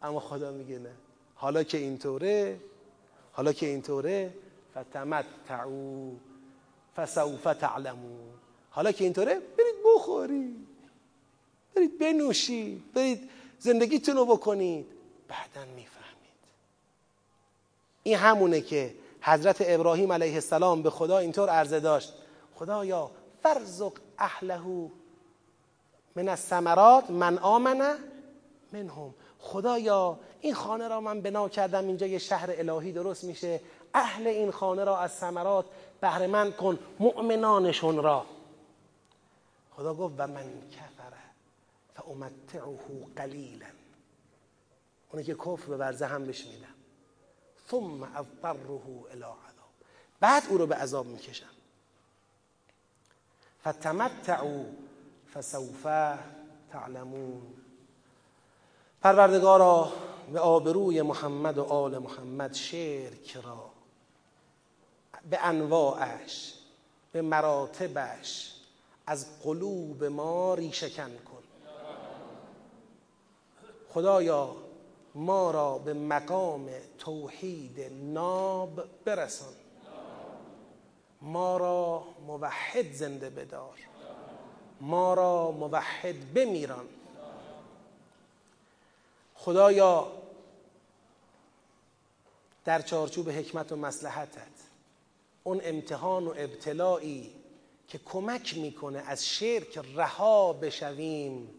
Speaker 1: اما خدا میگه نه. حالا که اینطوره حالا که اینطوره فتمتعو فسوف تعلمون. حالا که اینطوره برید بخورید برید بنوشید برید زندگیتون رو بکنید. بعدا می‌فهمید. این همونه که حضرت ابراهیم علیه السلام به خدا اینطور عرضه داشت. خدایا فرزق اهله من الثمرات من آمنه منهم. خدایا این خانه را من بنا کردم اینجا یه شهر الهی درست میشه. اهل این خانه را از ثمرات بهره من کن مؤمنانشون را. خدا گفت و من کفر فامتعه قلیلا. اونی که کفر به برزه هم بهش میدم. ثم اضطره الى عذاب. بعد او رو به عذاب می‌کشم. فتمتعوا فسوف تعلمون. پروردگارا به آبروی محمد و آل محمد شرک را به انواعش به مراتبش از قلوب ما ریشکن کن. خدایا ما را به مقام توحید ناب برسان. ما را موحد زنده بدار. ما را موحد بمیران. خدایا در چارچوب حکمت و مسلحتت اون امتحان و ابتلایی که کمک می‌کنه از شرک رها بشویم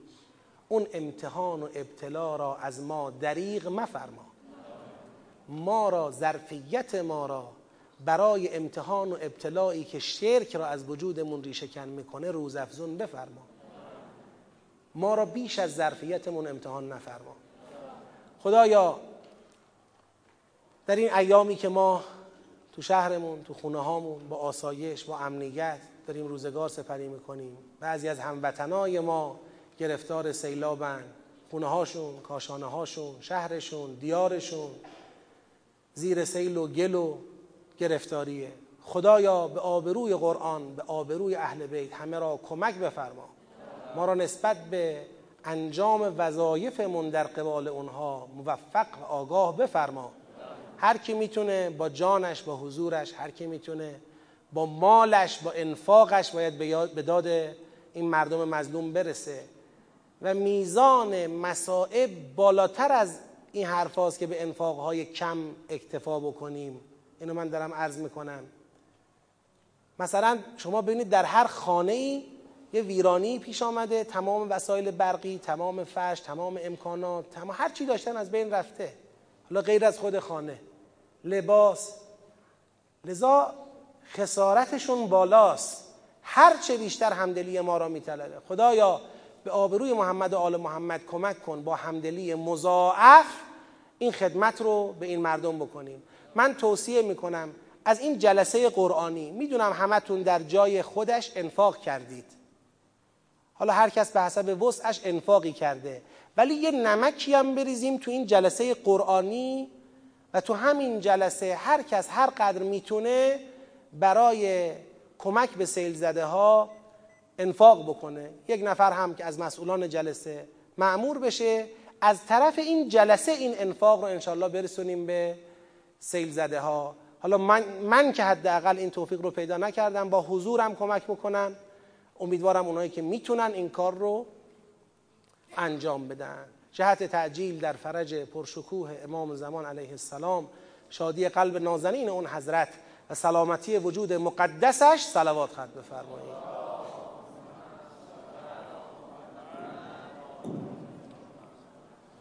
Speaker 1: اون امتحان و ابتلا را از ما دریغ مفرما. ما را ظرفیت ما را برای امتحان و ابتلایی که شرک را از وجودمون ریشه می‌کنه روزافزون بفرما. ما را بیش از ظرفیتمون امتحان نفرما. خدایا در این ایامی که ما تو شهرمون تو خونه هامون با آسایش با امنیت داریم روزگار سپری می‌کنیم. بعضی از هموطنای ما گرفتار سیلابن. خونه هاشون کاشانه هاشون شهرشون دیارشون زیر سیل و گل و گرفتاریه. خدایا به آبروی قرآن به آبروی اهل بیت همه را کمک بفرما. ما را نسبت به انجام وظایفمون در قبال اونها موفق و آگاه بفرما. هر کی می‌تونه با جانش با حضورش هر کی می‌تونه با مالش با انفاقش باید به داد این مردم مظلوم برسه. و میزان مصائب بالاتر از این حرف که به انفاقهای کم اکتفا بکنیم. اینو من دارم عرض می‌کنم. مثلا شما ببینید در هر خانه ای یه ویرانی پیش آمده تمام وسایل برقی تمام فرش تمام امکانات تمام هر چی داشتن از بین رفته. حالا غیر از خود خانه. لباس. لذا خسارتشون بالاست. هر چه بیشتر همدلی ما را میطلبه. خدایا به آبروی محمد و آل محمد کمک کن با همدلی مضاعف این خدمت رو به این مردم بکنیم. من توصیه می‌کنم از این جلسه قرآنی می‌دونم همتون در جای خودش انفاق کردید. حالا هر کس به حسب وسعش انفاقی کرده. ولی یه نمکی هم بریزیم تو این جلسه قرآنی و تو همین جلسه هر کس هر قدر می‌تونه برای کمک به سیل زده ها انفاق بکنه. یک نفر هم که از مسئولان جلسه معمور بشه. از طرف این جلسه این انفاق رو انشالله برسونیم به سیل زده ها حالا من, من که حداقل این توفیق رو پیدا نکردم با حضورم کمک بکنم. امیدوارم اونایی که می‌تونن این کار رو انجام بدن. جهت تعجیل در فرج پرشکوه امام زمان علیه السلام شادی قلب نازنین اون حضرت و سلامتی وجود مقدسش صلوات خط بفرمایید.